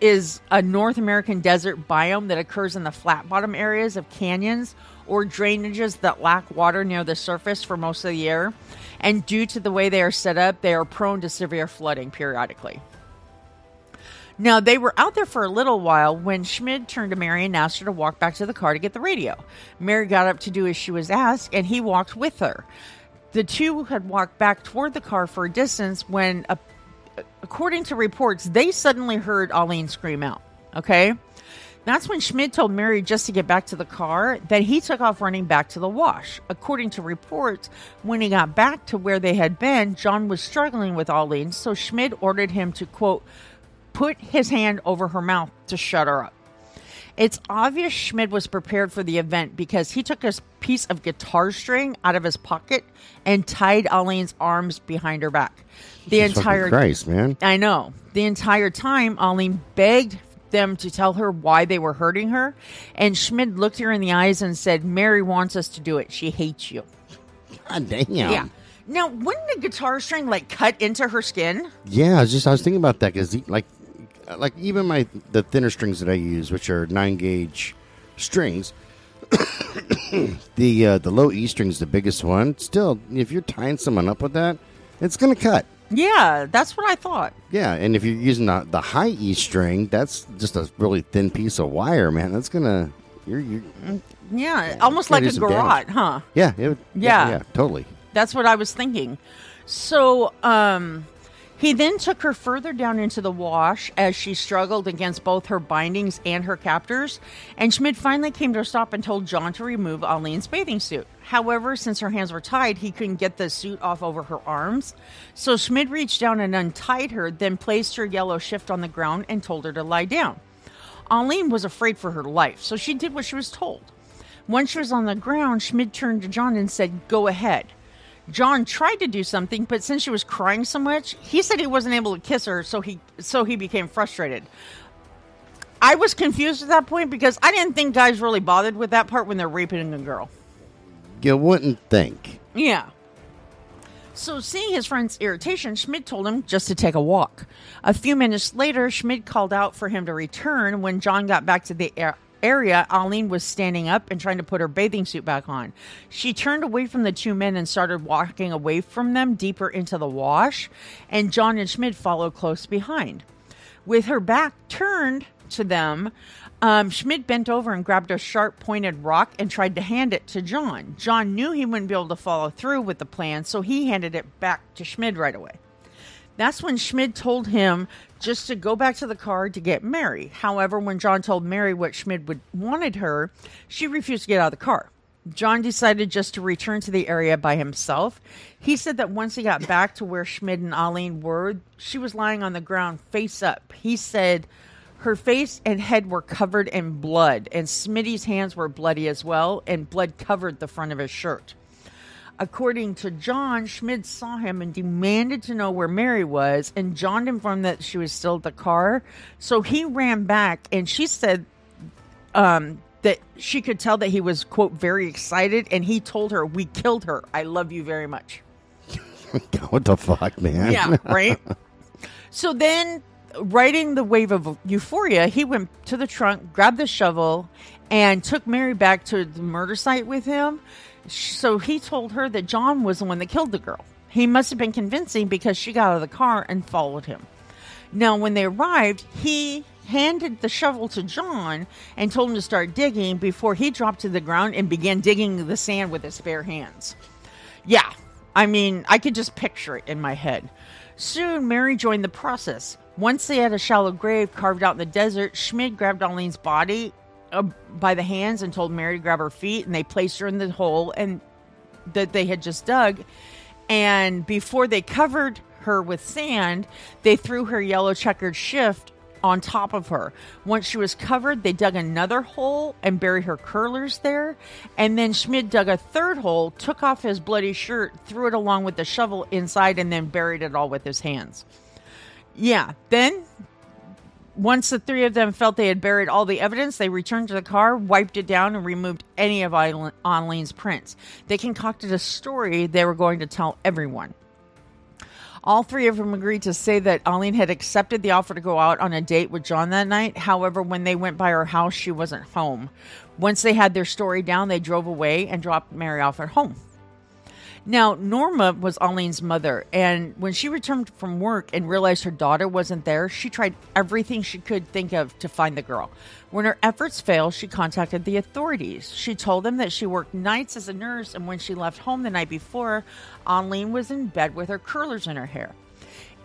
is a North American desert biome that occurs in the flat bottom areas of canyons or drainages that lack water near the surface for most of the year. And due to the way they are set up, they are prone to severe flooding periodically. Now, they were out there for a little while when Schmid turned to Mary and asked her to walk back to the car to get the radio. Mary got up to do as she was asked, and he walked with her. The two had walked back toward the car for a distance when, according to reports, they suddenly heard Alleen scream out. Okay? That's when Schmid told Mary just to get back to the car that he took off running back to the wash. According to reports, when he got back to where they had been, John was struggling with Alleen, so Schmid ordered him to, quote, put his hand over her mouth to shut her up. It's obvious Schmid was prepared for the event because he took a piece of guitar string out of his pocket and tied Alleen's arms behind her back. The Jesus entire Christ, man. I know. The entire time, Alleen begged them to tell her why they were hurting her, and Schmid looked her in the eyes and said, "Mary wants us to do it. She hates you." God damn. Yeah. Now, wouldn't a guitar string like cut into her skin? Yeah, I was just I was thinking about that because like like even my the thinner strings that I use, which are nine gauge strings, the uh, the low E string's the biggest one. Still, if you're tying someone up with that, it's gonna cut. Yeah, that's what I thought. Yeah, and if you're using the, the high E string, that's just a really thin piece of wire, man. That's gonna you're, you're Yeah, almost like a garrote, damage. huh? yeah, it would, Yeah. yeah, totally. That's what I was thinking. So, um, he then took her further down into the wash as she struggled against both her bindings and her captors. And Schmid finally came to a stop and told John to remove Alleen's bathing suit. However, since her hands were tied, he couldn't get the suit off over her arms. So Schmid reached down and untied her, then placed her yellow shift on the ground and told her to lie down. Alleen was afraid for her life, so she did what she was told. Once she was on the ground, Schmid turned to John and said, Go ahead. John tried to do something, but since she was crying so much, he said he wasn't able to kiss her, so he so he became frustrated. I was confused at that point because I didn't think guys really bothered with that part when they're raping a girl. You wouldn't think. Yeah. So, seeing his friend's irritation, Schmid told him just to take a walk. A few minutes later, Schmid called out for him to return. When John got back to the area, Alleen was standing up and trying to put her bathing suit back on. She turned away from the two men and started walking away from them deeper into the wash, and John and Schmid followed close behind. With her back turned to them, um, Schmid bent over and grabbed a sharp pointed rock and tried to hand it to John. John knew he wouldn't be able to follow through with the plan, so he handed it back to Schmid right away. That's when Schmid told him just to go back to the car to get Mary. However, when John told Mary what Schmid would wanted her, she refused to get out of the car. John decided just to return to the area by himself. He said that once he got back to where Schmid and Alleen were, she was lying on the ground face up. He said her face and head were covered in blood, and Smitty's hands were bloody as well, and blood covered the front of his shirt. According to John, Schmid saw him and demanded to know where Mary was, and John informed that she was still at the car. So he ran back, and she said um, that she could tell that he was, quote, very excited, and he told her, We killed her. I love you very much. what the fuck, man? Yeah, right? so then, riding the wave of euphoria, he went to the trunk, grabbed the shovel, and took Mary back to the murder site with him. So he told her that John was the one that killed the girl. He must have been convincing because she got out of the car and followed him. Now, when they arrived, he handed the shovel to John and told him to start digging before he dropped to the ground and began digging the sand with his bare hands. Yeah, I mean, I could just picture it in my head. Soon, Mary joined the process. Once they had a shallow grave carved out in the desert, Schmid grabbed Alleen's body uh, by the hands and told Mary to grab her feet, and they placed her in the hole and that they had just dug. And before they covered her with sand, they threw her yellow checkered shift on top of her. Once she was covered, they dug another hole and buried her curlers there. And then Schmid dug a third hole, took off his bloody shirt, threw it along with the shovel inside, and then buried it all with his hands. Yeah, then once the three of them felt they had buried all the evidence, they returned to the car, wiped it down, and removed any of Alleen's prints. They concocted a story they were going to tell everyone. All three of them agreed to say that Alleen had accepted the offer to go out on a date with John that night. However, when they went by her house, she wasn't home. Once they had their story down, they drove away and dropped Mary off at home. Now, Norma was Alleen's mother, and when she returned from work and realized her daughter wasn't there, she tried everything she could think of to find the girl. When her efforts failed, she contacted the authorities. She told them that she worked nights as a nurse, and when she left home the night before, Alleen was in bed with her curlers in her hair.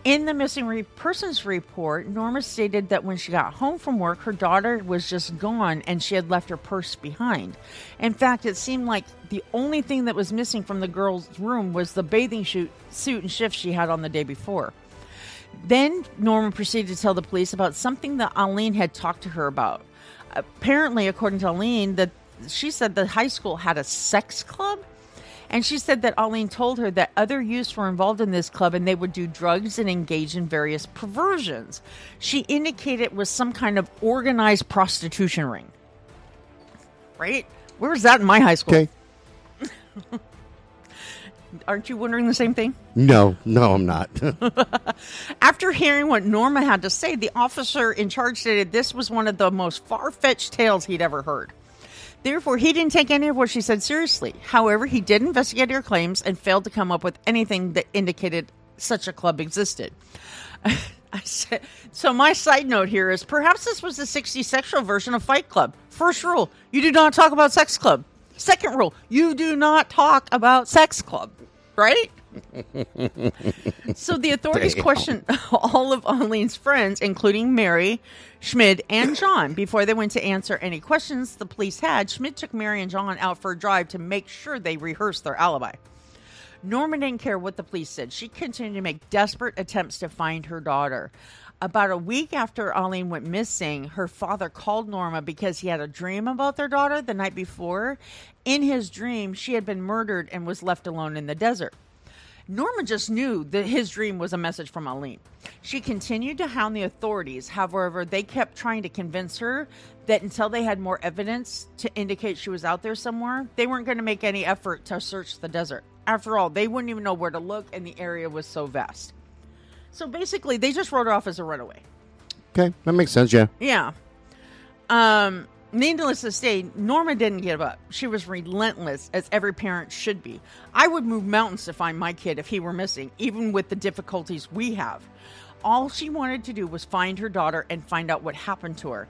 In the missing persons report, Norma stated that when she got home from work, her daughter was just gone and she had left her purse behind. In fact, it seemed like the only thing that was missing from the girl's room was the bathing suit, suit and shift she had on the day before. Then Norma proceeded to tell the police about something that Alleen had talked to her about. Apparently, according to Alleen, that she said the high school had a sex club and she said that Alleen told her that other youths were involved in this club and they would do drugs and engage in various perversions. She indicated it was some kind of organized prostitution ring. Right? Where was that in my high school? Okay. Aren't you wondering the same thing? No, no, I'm not. After hearing what Norma had to say, the officer in charge stated this was one of the most far fetched tales he'd ever heard. Therefore, he didn't take any of what she said seriously. However, he did investigate her claims and failed to come up with anything that indicated such a club existed. I said, so my side note here is perhaps this was the 60 sexual version of Fight Club. First rule, you do not talk about sex club. Second rule, you do not talk about sex club, right? So the authorities Damn. questioned all of Alleen's friends, including Mary, Schmid, and John. Before they went to answer any questions the police had, Schmid took Mary and John out for a drive to make sure they rehearsed their alibi. Norma didn't care what the police said. She continued to make desperate attempts to find her daughter. About a week after Alleen went missing, her father called Norma because he had a dream about their daughter the night before. In his dream, she had been murdered and was left alone in the desert. Norma just knew that his dream was a message from Alleen. She continued to hound the authorities. However, they kept trying to convince her that until they had more evidence to indicate she was out there somewhere, they weren't going to make any effort to search the desert. After all, they wouldn't even know where to look, and the area was so vast. So basically, they just wrote her off as a runaway. Okay, that makes sense. Yeah. Yeah. Um, Needless to say, Norma didn't give up. She was relentless, as every parent should be. I would move mountains to find my kid if he were missing, even with the difficulties we have. All she wanted to do was find her daughter and find out what happened to her.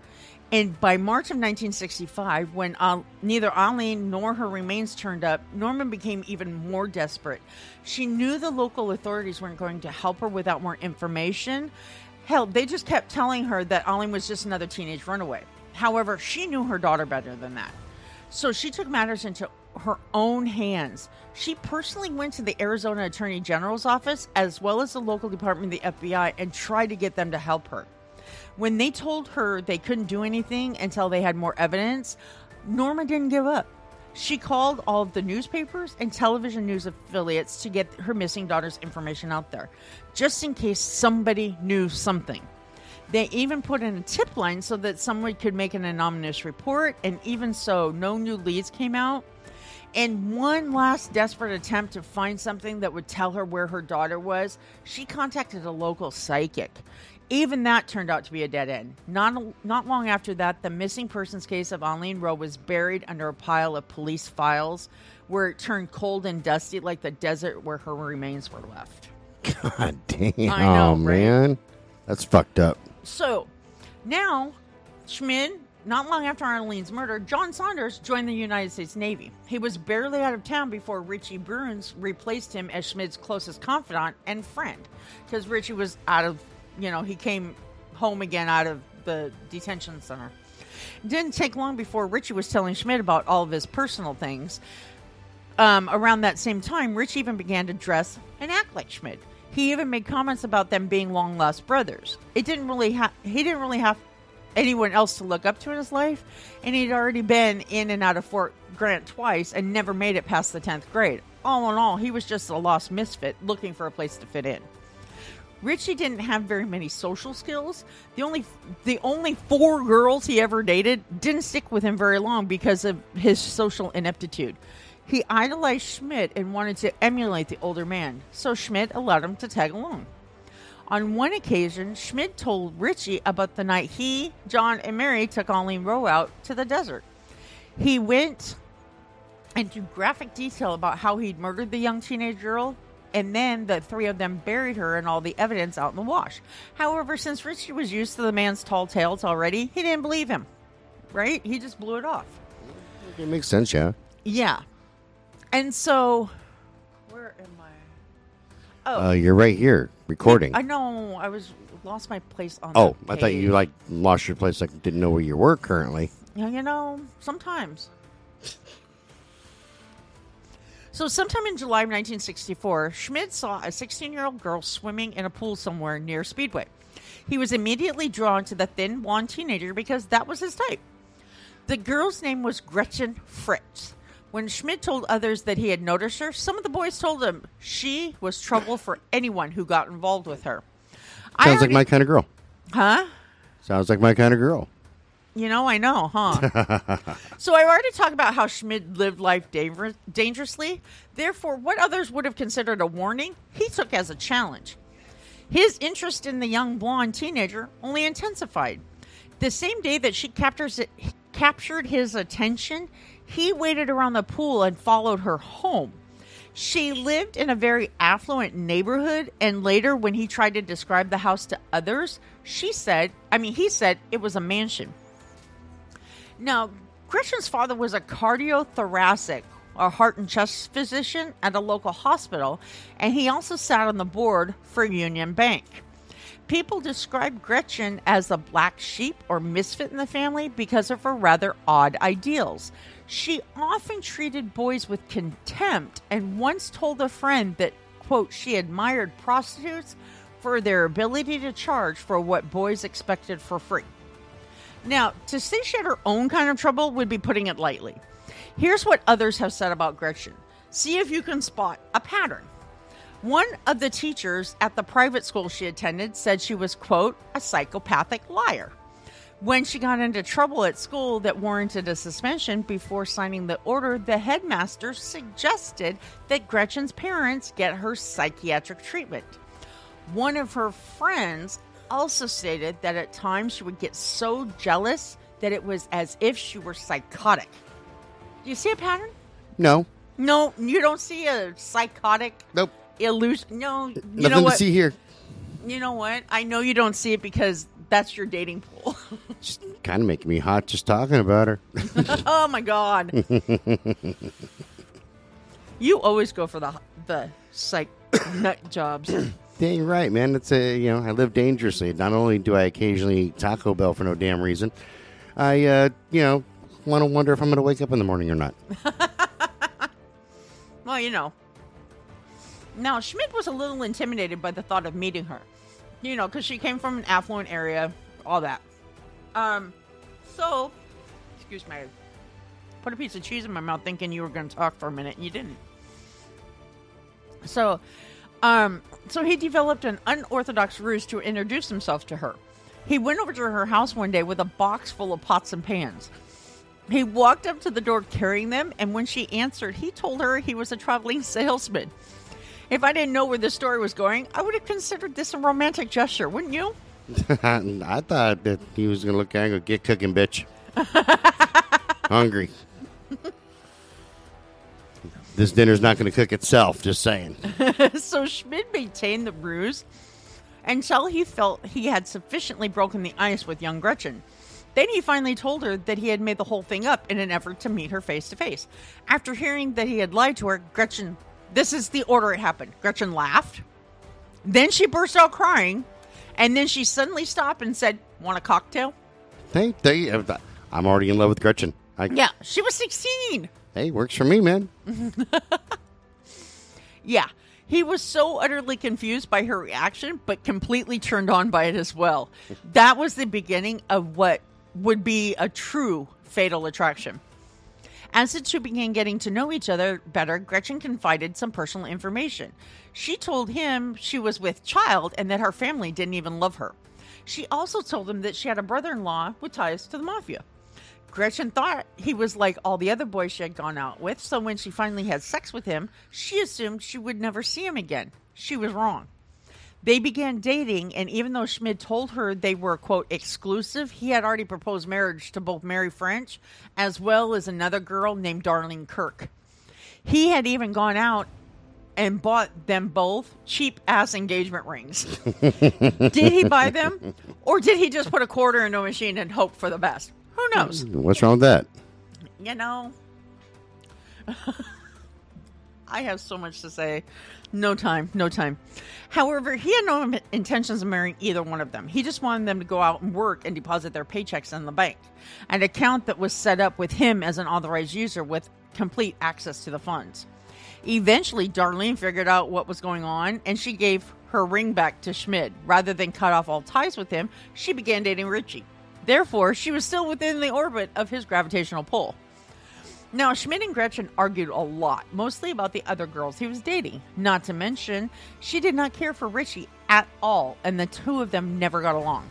And by March of 1965, when uh, neither Alleen nor her remains turned up, Norma became even more desperate. She knew the local authorities weren't going to help her without more information. Hell, they just kept telling her that Alleen was just another teenage runaway. However, she knew her daughter better than that. So she took matters into her own hands. She personally went to the Arizona Attorney General's office as well as the local department of the FBI and tried to get them to help her. When they told her they couldn't do anything until they had more evidence, Norma didn't give up. She called all of the newspapers and television news affiliates to get her missing daughter's information out there, just in case somebody knew something. They even put in a tip line so that someone could make an anonymous report, and even so, no new leads came out. In one last desperate attempt to find something that would tell her where her daughter was, she contacted a local psychic. Even that turned out to be a dead end. Not, not long after that, the missing persons case of Alleen Rowe was buried under a pile of police files where it turned cold and dusty like the desert where her remains were left. God damn, I know, right? man. That's fucked up. So now, Schmid, not long after Alleen's murder, John Saunders joined the United States Navy. He was barely out of town before Richie Bruns replaced him as Schmid's closest confidant and friend. Because Richie was out of, you know, he came home again out of the detention center. Didn't take long before Richie was telling Schmid about all of his personal things. Um, around that same time, Rich even began to dress and act like Schmid. He even made comments about them being long lost brothers. It didn't really have he didn't really have anyone else to look up to in his life, and he'd already been in and out of Fort Grant twice and never made it past the tenth grade. All in all, he was just a lost misfit looking for a place to fit in. Richie didn't have very many social skills. The only the only four girls he ever dated didn't stick with him very long because of his social ineptitude. He idolized Schmid and wanted to emulate the older man, so Schmid allowed him to tag along. On one occasion, Schmid told Richie about the night he, John, and Mary took Alleen Rowe out to the desert. He went into graphic detail about how he'd murdered the young teenage girl, and then the three of them buried her and all the evidence out in the wash. However, since Richie was used to the man's tall tales already, he didn't believe him. Right? He just blew it off. It makes sense, yeah. Yeah. And so, where am I? Oh, Uh, you're right here, recording. I know. I was lost my place on. oh, the I thought you page. like lost your place, like didn't know where you were currently. Yeah, you know, sometimes. So, sometime in July of 1964, Schmid saw a 16 year old girl swimming in a pool somewhere near Speedway. He was immediately drawn to the thin blonde teenager because that was his type. The girl's name was Gretchen Fritz. When Schmid told others that he had noticed her, some of the boys told him she was trouble for anyone who got involved with her. Sounds like my kind of girl. Huh? Sounds like my kind of girl. You know, I know, huh? so I already talked about how Schmid lived life danger- dangerously. Therefore, what others would have considered a warning, he took as a challenge. His interest in the young blonde teenager only intensified. The same day that she captures captured his attention, he waited around the pool and followed her home. She lived in a very affluent neighborhood, and later, when he tried to describe the house to others, she said, I mean, he said it was a mansion. Now, Gretchen's father was a cardiothoracic, a heart and chest physician at a local hospital, and he also sat on the board for Union Bank. People describe Gretchen as a black sheep or misfit in the family because of her rather odd ideals. She often treated boys with contempt and once told a friend that, quote, she admired prostitutes for their ability to charge for what boys expected for free. Now, to say she had her own kind of trouble would be putting it lightly. Here's what others have said about Gretchen. See if you can spot a pattern. One of the teachers at the private school she attended said she was, quote, a psychopathic liar. When she got into trouble at school that warranted a suspension before signing the order, the headmaster suggested that Gretchen's parents get her psychiatric treatment. One of her friends also stated that at times she would get so jealous that it was as if she were psychotic. Do you see a pattern? No. No, you don't see a psychotic Nope. illusion. No, you Nothing know what? to see here. You know what? I know you don't see it because that's your dating pool. Just kind of making me hot just talking about her. oh my god. you always go for the the psych nut jobs. Dang right, man. It's a you know I live dangerously. Not only do I occasionally eat Taco Bell for no damn reason, I uh, you know want to wonder if I'm going to wake up in the morning or not. Well, you know. Now, Schmid was a little intimidated by the thought of meeting her. You know, because she came from an affluent area, all that. Um, so, excuse me, put a piece of cheese in my mouth thinking you were going to talk for a minute, and you didn't. So, um, so he developed an unorthodox ruse to introduce himself to her. He went over to her house one day with a box full of pots and pans. He walked up to the door carrying them, and when she answered, he told her he was a traveling salesman. If I didn't know where the story was going, I would have considered this a romantic gesture, wouldn't you? I thought that he was going to look at her and go, get cooking, bitch. Hungry. this dinner's not going to cook itself, just saying. so Schmid maintained the ruse until he felt he had sufficiently broken the ice with young Gretchen. Then he finally told her that he had made the whole thing up in an effort to meet her face to face. After hearing that he had lied to her, Gretchen, this is the order it happened. Gretchen laughed. Then she burst out crying. And then she suddenly stopped and said, Want a cocktail? Hey, they, I'm already in love with Gretchen. I, Yeah, she was 16. Hey, works for me, man. Yeah. He was so utterly confused by her reaction, but completely turned on by it as well. That was the beginning of what would be a true fatal attraction. As the two began getting to know each other better, Gretchen confided some personal information. She told him she was with child and that her family didn't even love her. She also told him that she had a brother in law with ties to the mafia. Gretchen thought he was like all the other boys she had gone out with, so when she finally had sex with him, she assumed she would never see him again. She was wrong. They began dating, and even though Schmid told her they were, quote, exclusive, he had already proposed marriage to both Mary French as well as another girl named Darlene Kirk. He had even gone out and bought them both cheap ass engagement rings. did he buy them? Or did he just put a quarter into a machine and hope for the best? Who knows? What's wrong with that? You know, I have so much to say. No time, no time. However, he had no intentions of marrying either one of them. He just wanted them to go out and work and deposit their paychecks in the bank, an account that was set up with him as an authorized user with complete access to the funds. Eventually, Darlene figured out what was going on and she gave her ring back to Schmid. Rather than cut off all ties with him, she began dating Richie. Therefore, she was still within the orbit of his gravitational pull. Now, Schmid and Gretchen argued a lot, mostly about the other girls he was dating. Not to mention, she did not care for Richie at all, and the two of them never got along.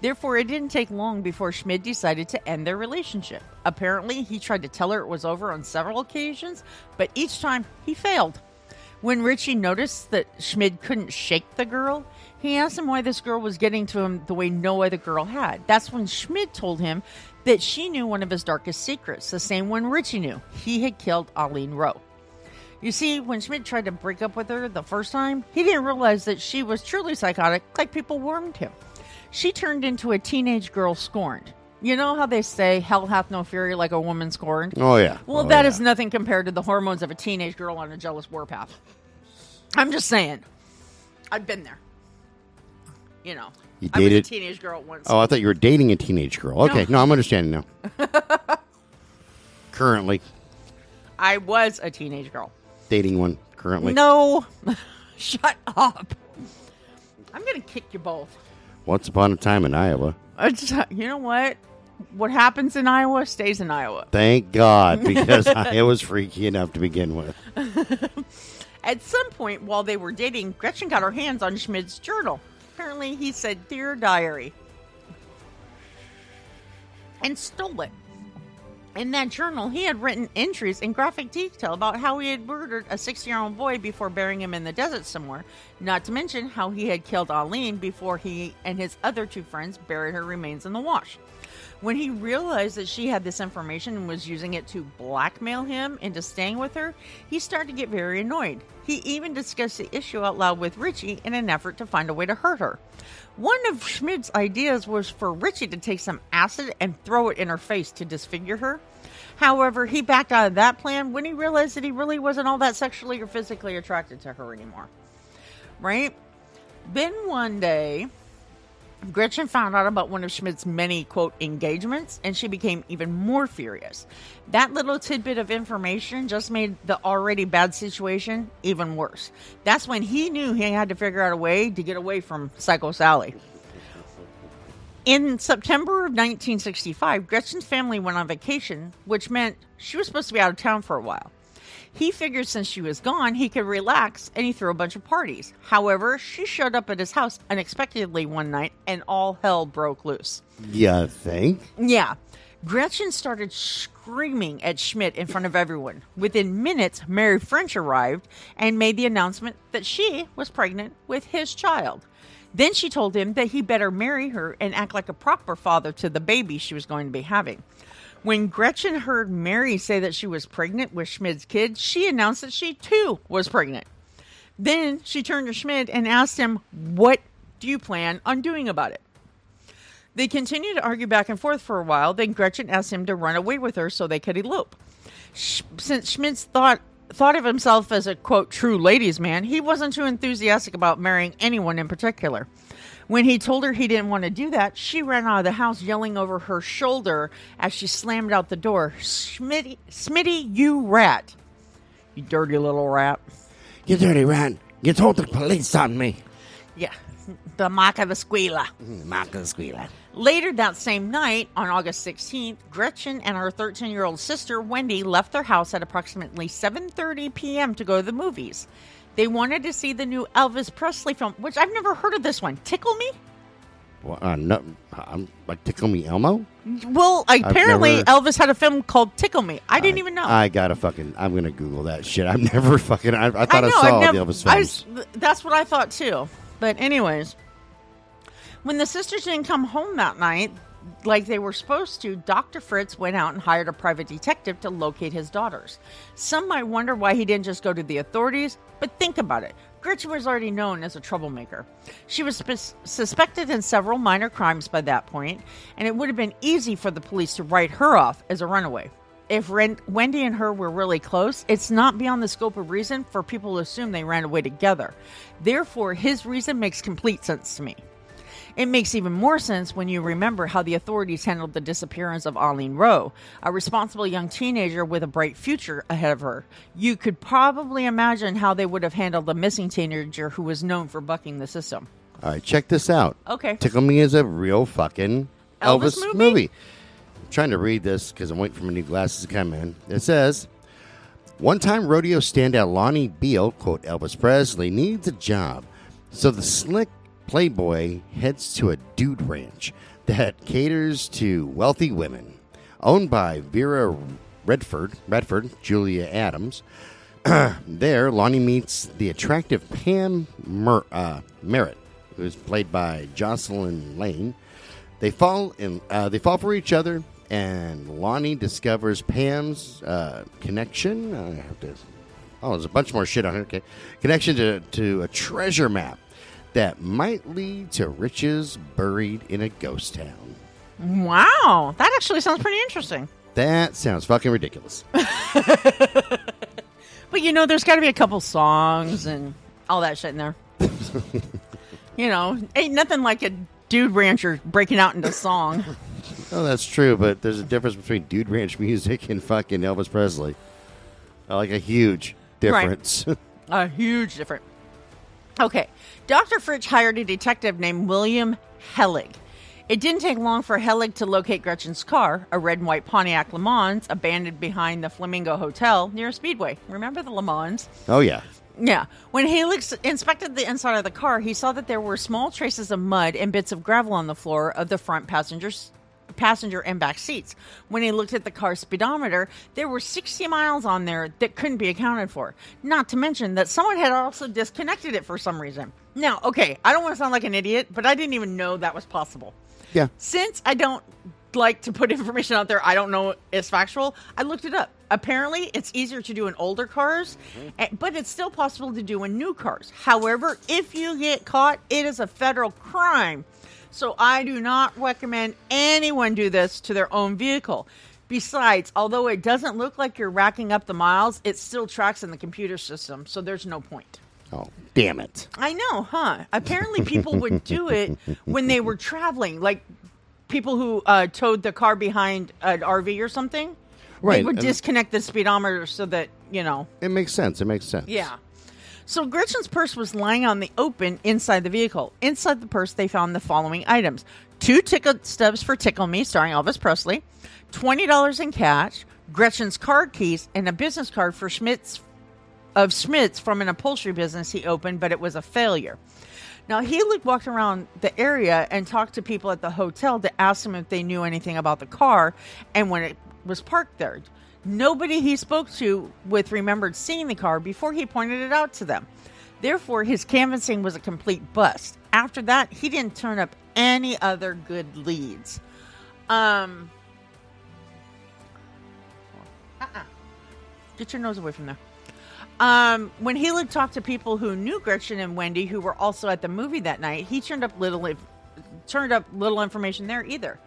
Therefore, it didn't take long before Schmid decided to end their relationship. Apparently, he tried to tell her it was over on several occasions, but each time he failed. When Richie noticed that Schmid couldn't shake the girl, he asked him why this girl was getting to him the way no other girl had. That's when Schmid told him that she knew one of his darkest secrets, the same one Richie knew. He had killed Alleen Rowe. You see, when Schmid tried to break up with her the first time, he didn't realize that she was truly psychotic, like people warned him. She turned into a teenage girl scorned. You know how they say, hell hath no fury like a woman scorned? Oh, yeah. Well, oh, that yeah. is nothing compared to the hormones of a teenage girl on a jealous warpath. I'm just saying. I've been there. You know. You I was a teenage girl once. Oh, I thought you were dating a teenage girl. Okay, no, I'm understanding now. currently, I was a teenage girl. dating one. Currently, No. Shut up. I'm going to kick you both. Once upon a time in Iowa. It's- you know what? What happens in Iowa stays in Iowa. Thank God, because I was freaky enough to begin with. At some point while they were dating, Gretchen got her hands on Schmid's journal. Apparently, he said, Dear Diary, and stole it. In that journal, he had written entries in graphic detail about how he had murdered a six year old boy before burying him in the desert somewhere, not to mention how he had killed Alleen before he and his other two friends buried her remains in the wash. When he realized that she had this information and was using it to blackmail him into staying with her, he started to get very annoyed. He even discussed the issue out loud with Richie in an effort to find a way to hurt her. One of Schmid's ideas was for Richie to take some acid and throw it in her face to disfigure her. However, he backed out of that plan when he realized that he really wasn't all that sexually or physically attracted to her anymore. Right? Then one day, Gretchen found out about one of Schmid's many, quote, engagements, and she became even more furious. That little tidbit of information just made the already bad situation even worse. That's when he knew he had to figure out a way to get away from Psycho Sally. In September of 1965, Gretchen's family went on vacation, which meant she was supposed to be out of town for a while. He figured since she was gone, he could relax and he threw a bunch of parties. However, she showed up at his house unexpectedly one night and all hell broke loose. You think? Yeah. Gretchen started screaming at Schmid in front of everyone. Within minutes, Mary French arrived and made the announcement that she was pregnant with his child. Then she told him that he better marry her and act like a proper father to the baby she was going to be having. When Gretchen heard Mary say that she was pregnant with Schmid's kid, she announced that she too was pregnant. Then she turned to Schmid and asked him, What do you plan on doing about it? They continued to argue back and forth for a while. Then Gretchen asked him to run away with her so they could elope. Since Schmid thought thought of himself as a quote true ladies man, he wasn't too enthusiastic about marrying anyone in particular. When he told her he didn't want to do that, she ran out of the house yelling over her shoulder as she slammed out the door, Smitty, Smitty, you rat. You dirty little rat. You dirty rat. You told the police on me. Yeah, the mark of the squealer. Mm, mark the squealer. Later that same night, on August 16th, Gretchen and her 13-year-old sister Wendy left their house at approximately 7:30 p.m. to go to the movies. They wanted to see the new Elvis Presley film, which I've never heard of this one. Tickle Me? Well, uh, no, I'm like Tickle Me Elmo. Well, apparently never- Elvis had a film called Tickle Me. I didn't I- even know. I gotta fucking. I'm gonna Google that shit. I've never fucking. I, I thought I, know, saw I've never- the Elvis films. was- that's what I thought too. But anyways, when the sisters didn't come home that night, like they were supposed to, Dr. Fritz went out and hired a private detective to locate his daughters. Some might wonder why he didn't just go to the authorities, but think about it. Gretchen was already known as a troublemaker. She was sus- suspected in several minor crimes by that point, and it would have been easy for the police to write her off as a runaway. If Ren- Wendy and her were really close, it's not beyond the scope of reason for people to assume they ran away together. Therefore, his reason makes complete sense to me. It makes even more sense when you remember how the authorities handled the disappearance of Alleen Rowe, a responsible young teenager with a bright future ahead of her. You could probably imagine how they would have handled the missing teenager who was known for bucking the system. All right, check this out. Okay. Tickle Me is a real fucking Elvis Elvis, movie? I'm trying to read this because I'm waiting for my new glasses to come in. It says, one time rodeo standout Lonnie Beal, quote Elvis Presley, needs a job. So the slick playboy heads to a dude ranch that caters to wealthy women. Owned by Vera Redford, Redford, Julia Adams. there, Lonnie meets the attractive Pam Mer- uh, Merritt, who is played by Jocelyn Lane. They fall in. Uh, they fall for each other, and Lonnie discovers Pam's uh, connection. I have to. Oh, there's a bunch more shit on here. Okay, connection to to a treasure map that might lead to riches buried in a ghost town. Wow, that actually sounds pretty interesting. That sounds fucking ridiculous. But you know, there's got to be a couple songs and all that shit in there. you know, ain't nothing like a dude rancher breaking out into song. Oh, that's true, but there's a difference between Dude Ranch music and fucking Elvis Presley. Like a huge difference. A huge difference. Okay. Dr. Fritz hired a detective named William Hellig. It didn't take long for Hellig to locate Gretchen's car, a red and white Pontiac Le Mans, abandoned behind the Flamingo Hotel near a Speedway. Remember the Le Mans? oh yeah. Yeah. When Helix inspected the inside of the car, he saw that there were small traces of mud and bits of gravel on the floor of the front passengers passenger and back seats. When he looked at the car's speedometer, there were 60 miles on there that couldn't be accounted for. Not to mention that someone had also disconnected it for some reason. Now, okay, I don't want to sound like an idiot, but I didn't even know that was possible. Yeah. Since I don't like to put information out there I don't know is factual. I looked it up. Apparently, it's easier to do in older cars, eh, but it's still possible to do in new cars. However, if you get caught, it is a federal crime. So I do not recommend anyone do this to their own vehicle. Besides, although it doesn't look like you're racking up the miles, it still tracks in the computer system, so there's no point. Oh, damn it. I know, huh? Apparently, people would do it when they were traveling, like people who uh, towed the car behind an RV or something. Right. They would and- disconnect the speedometer so that, you know. It makes sense. It makes sense. Yeah. So Gretchen's purse was lying on the open inside the vehicle. Inside the purse, they found the following items two ticket stubs for Tickle Me, starring Elvis Presley, $20 in cash, Gretchen's card keys, and a business card for Schmid's of Schmid's from an upholstery business he opened, but it was a failure. Now, Healy walked around the area and talked to people at the hotel to ask them if they knew anything about the car and when it was parked there. Nobody he spoke to with remembered seeing the car before he pointed it out to them. Therefore, his canvassing was a complete bust. After that, he didn't turn up any other good leads. Um, uh-uh. Get your nose away from there. Um, when Helig talked to people who knew Gretchen and Wendy, who were also at the movie that night, he turned up little turned up little information there either.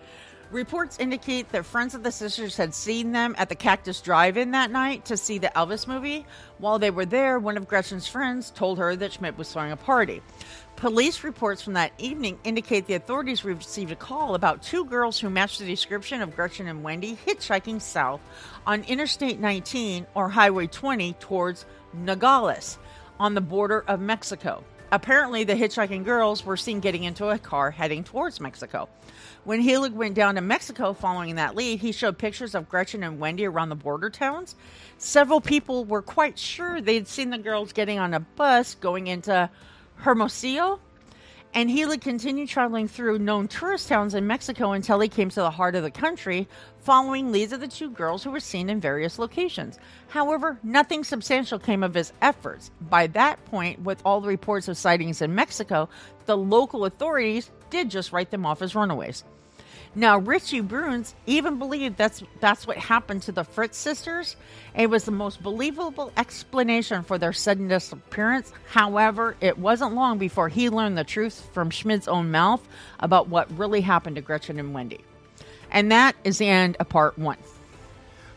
Reports indicate that friends of the sisters had seen them at the Cactus Drive-In that night to see the Elvis movie. While they were there, one of Gretchen's friends told her that Schmid was throwing a party. Police reports from that evening indicate the authorities received a call about two girls who matched the description of Gretchen and Wendy hitchhiking south on Interstate 19 or Highway 20 towards Nogales on the border of Mexico. Apparently, the hitchhiking girls were seen getting into a car heading towards Mexico. When Helig went down to Mexico following that lead, he showed pictures of Gretchen and Wendy around the border towns. Several people were quite sure they'd seen the girls getting on a bus going into Hermosillo. And Healy continued traveling through known tourist towns in Mexico until he came to the heart of the country, following leads of the two girls who were seen in various locations. However, nothing substantial came of his efforts. By that point, with all the reports of sightings in Mexico, the local authorities did just write them off as runaways. Now, Richie Bruns even believed that's that's what happened to the Fritz sisters. It was the most believable explanation for their sudden disappearance. However, it wasn't long before he learned the truth from Schmid's own mouth about what really happened to Gretchen and Wendy. And that is the end of part one.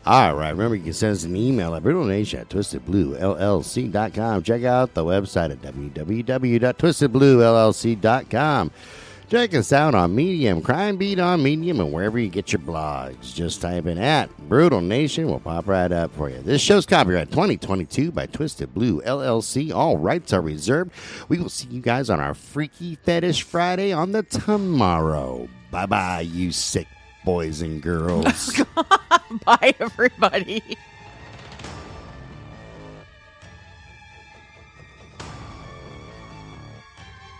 All right. Remember, you can send us an email at brutalnation at twistedbluellc.com. Check out the website at www.twistedbluellc.com. Check us out on Medium, Crime Beat on Medium, and wherever you get your blogs. Just type in at Brutal Nation. We'll pop right up for you. This show's copyright 2022 by Twisted Blue LLC. All rights are reserved. We will see you guys on our Freaky Fetish Friday on the tomorrow. Bye bye, you sick boys and girls. Bye, everybody.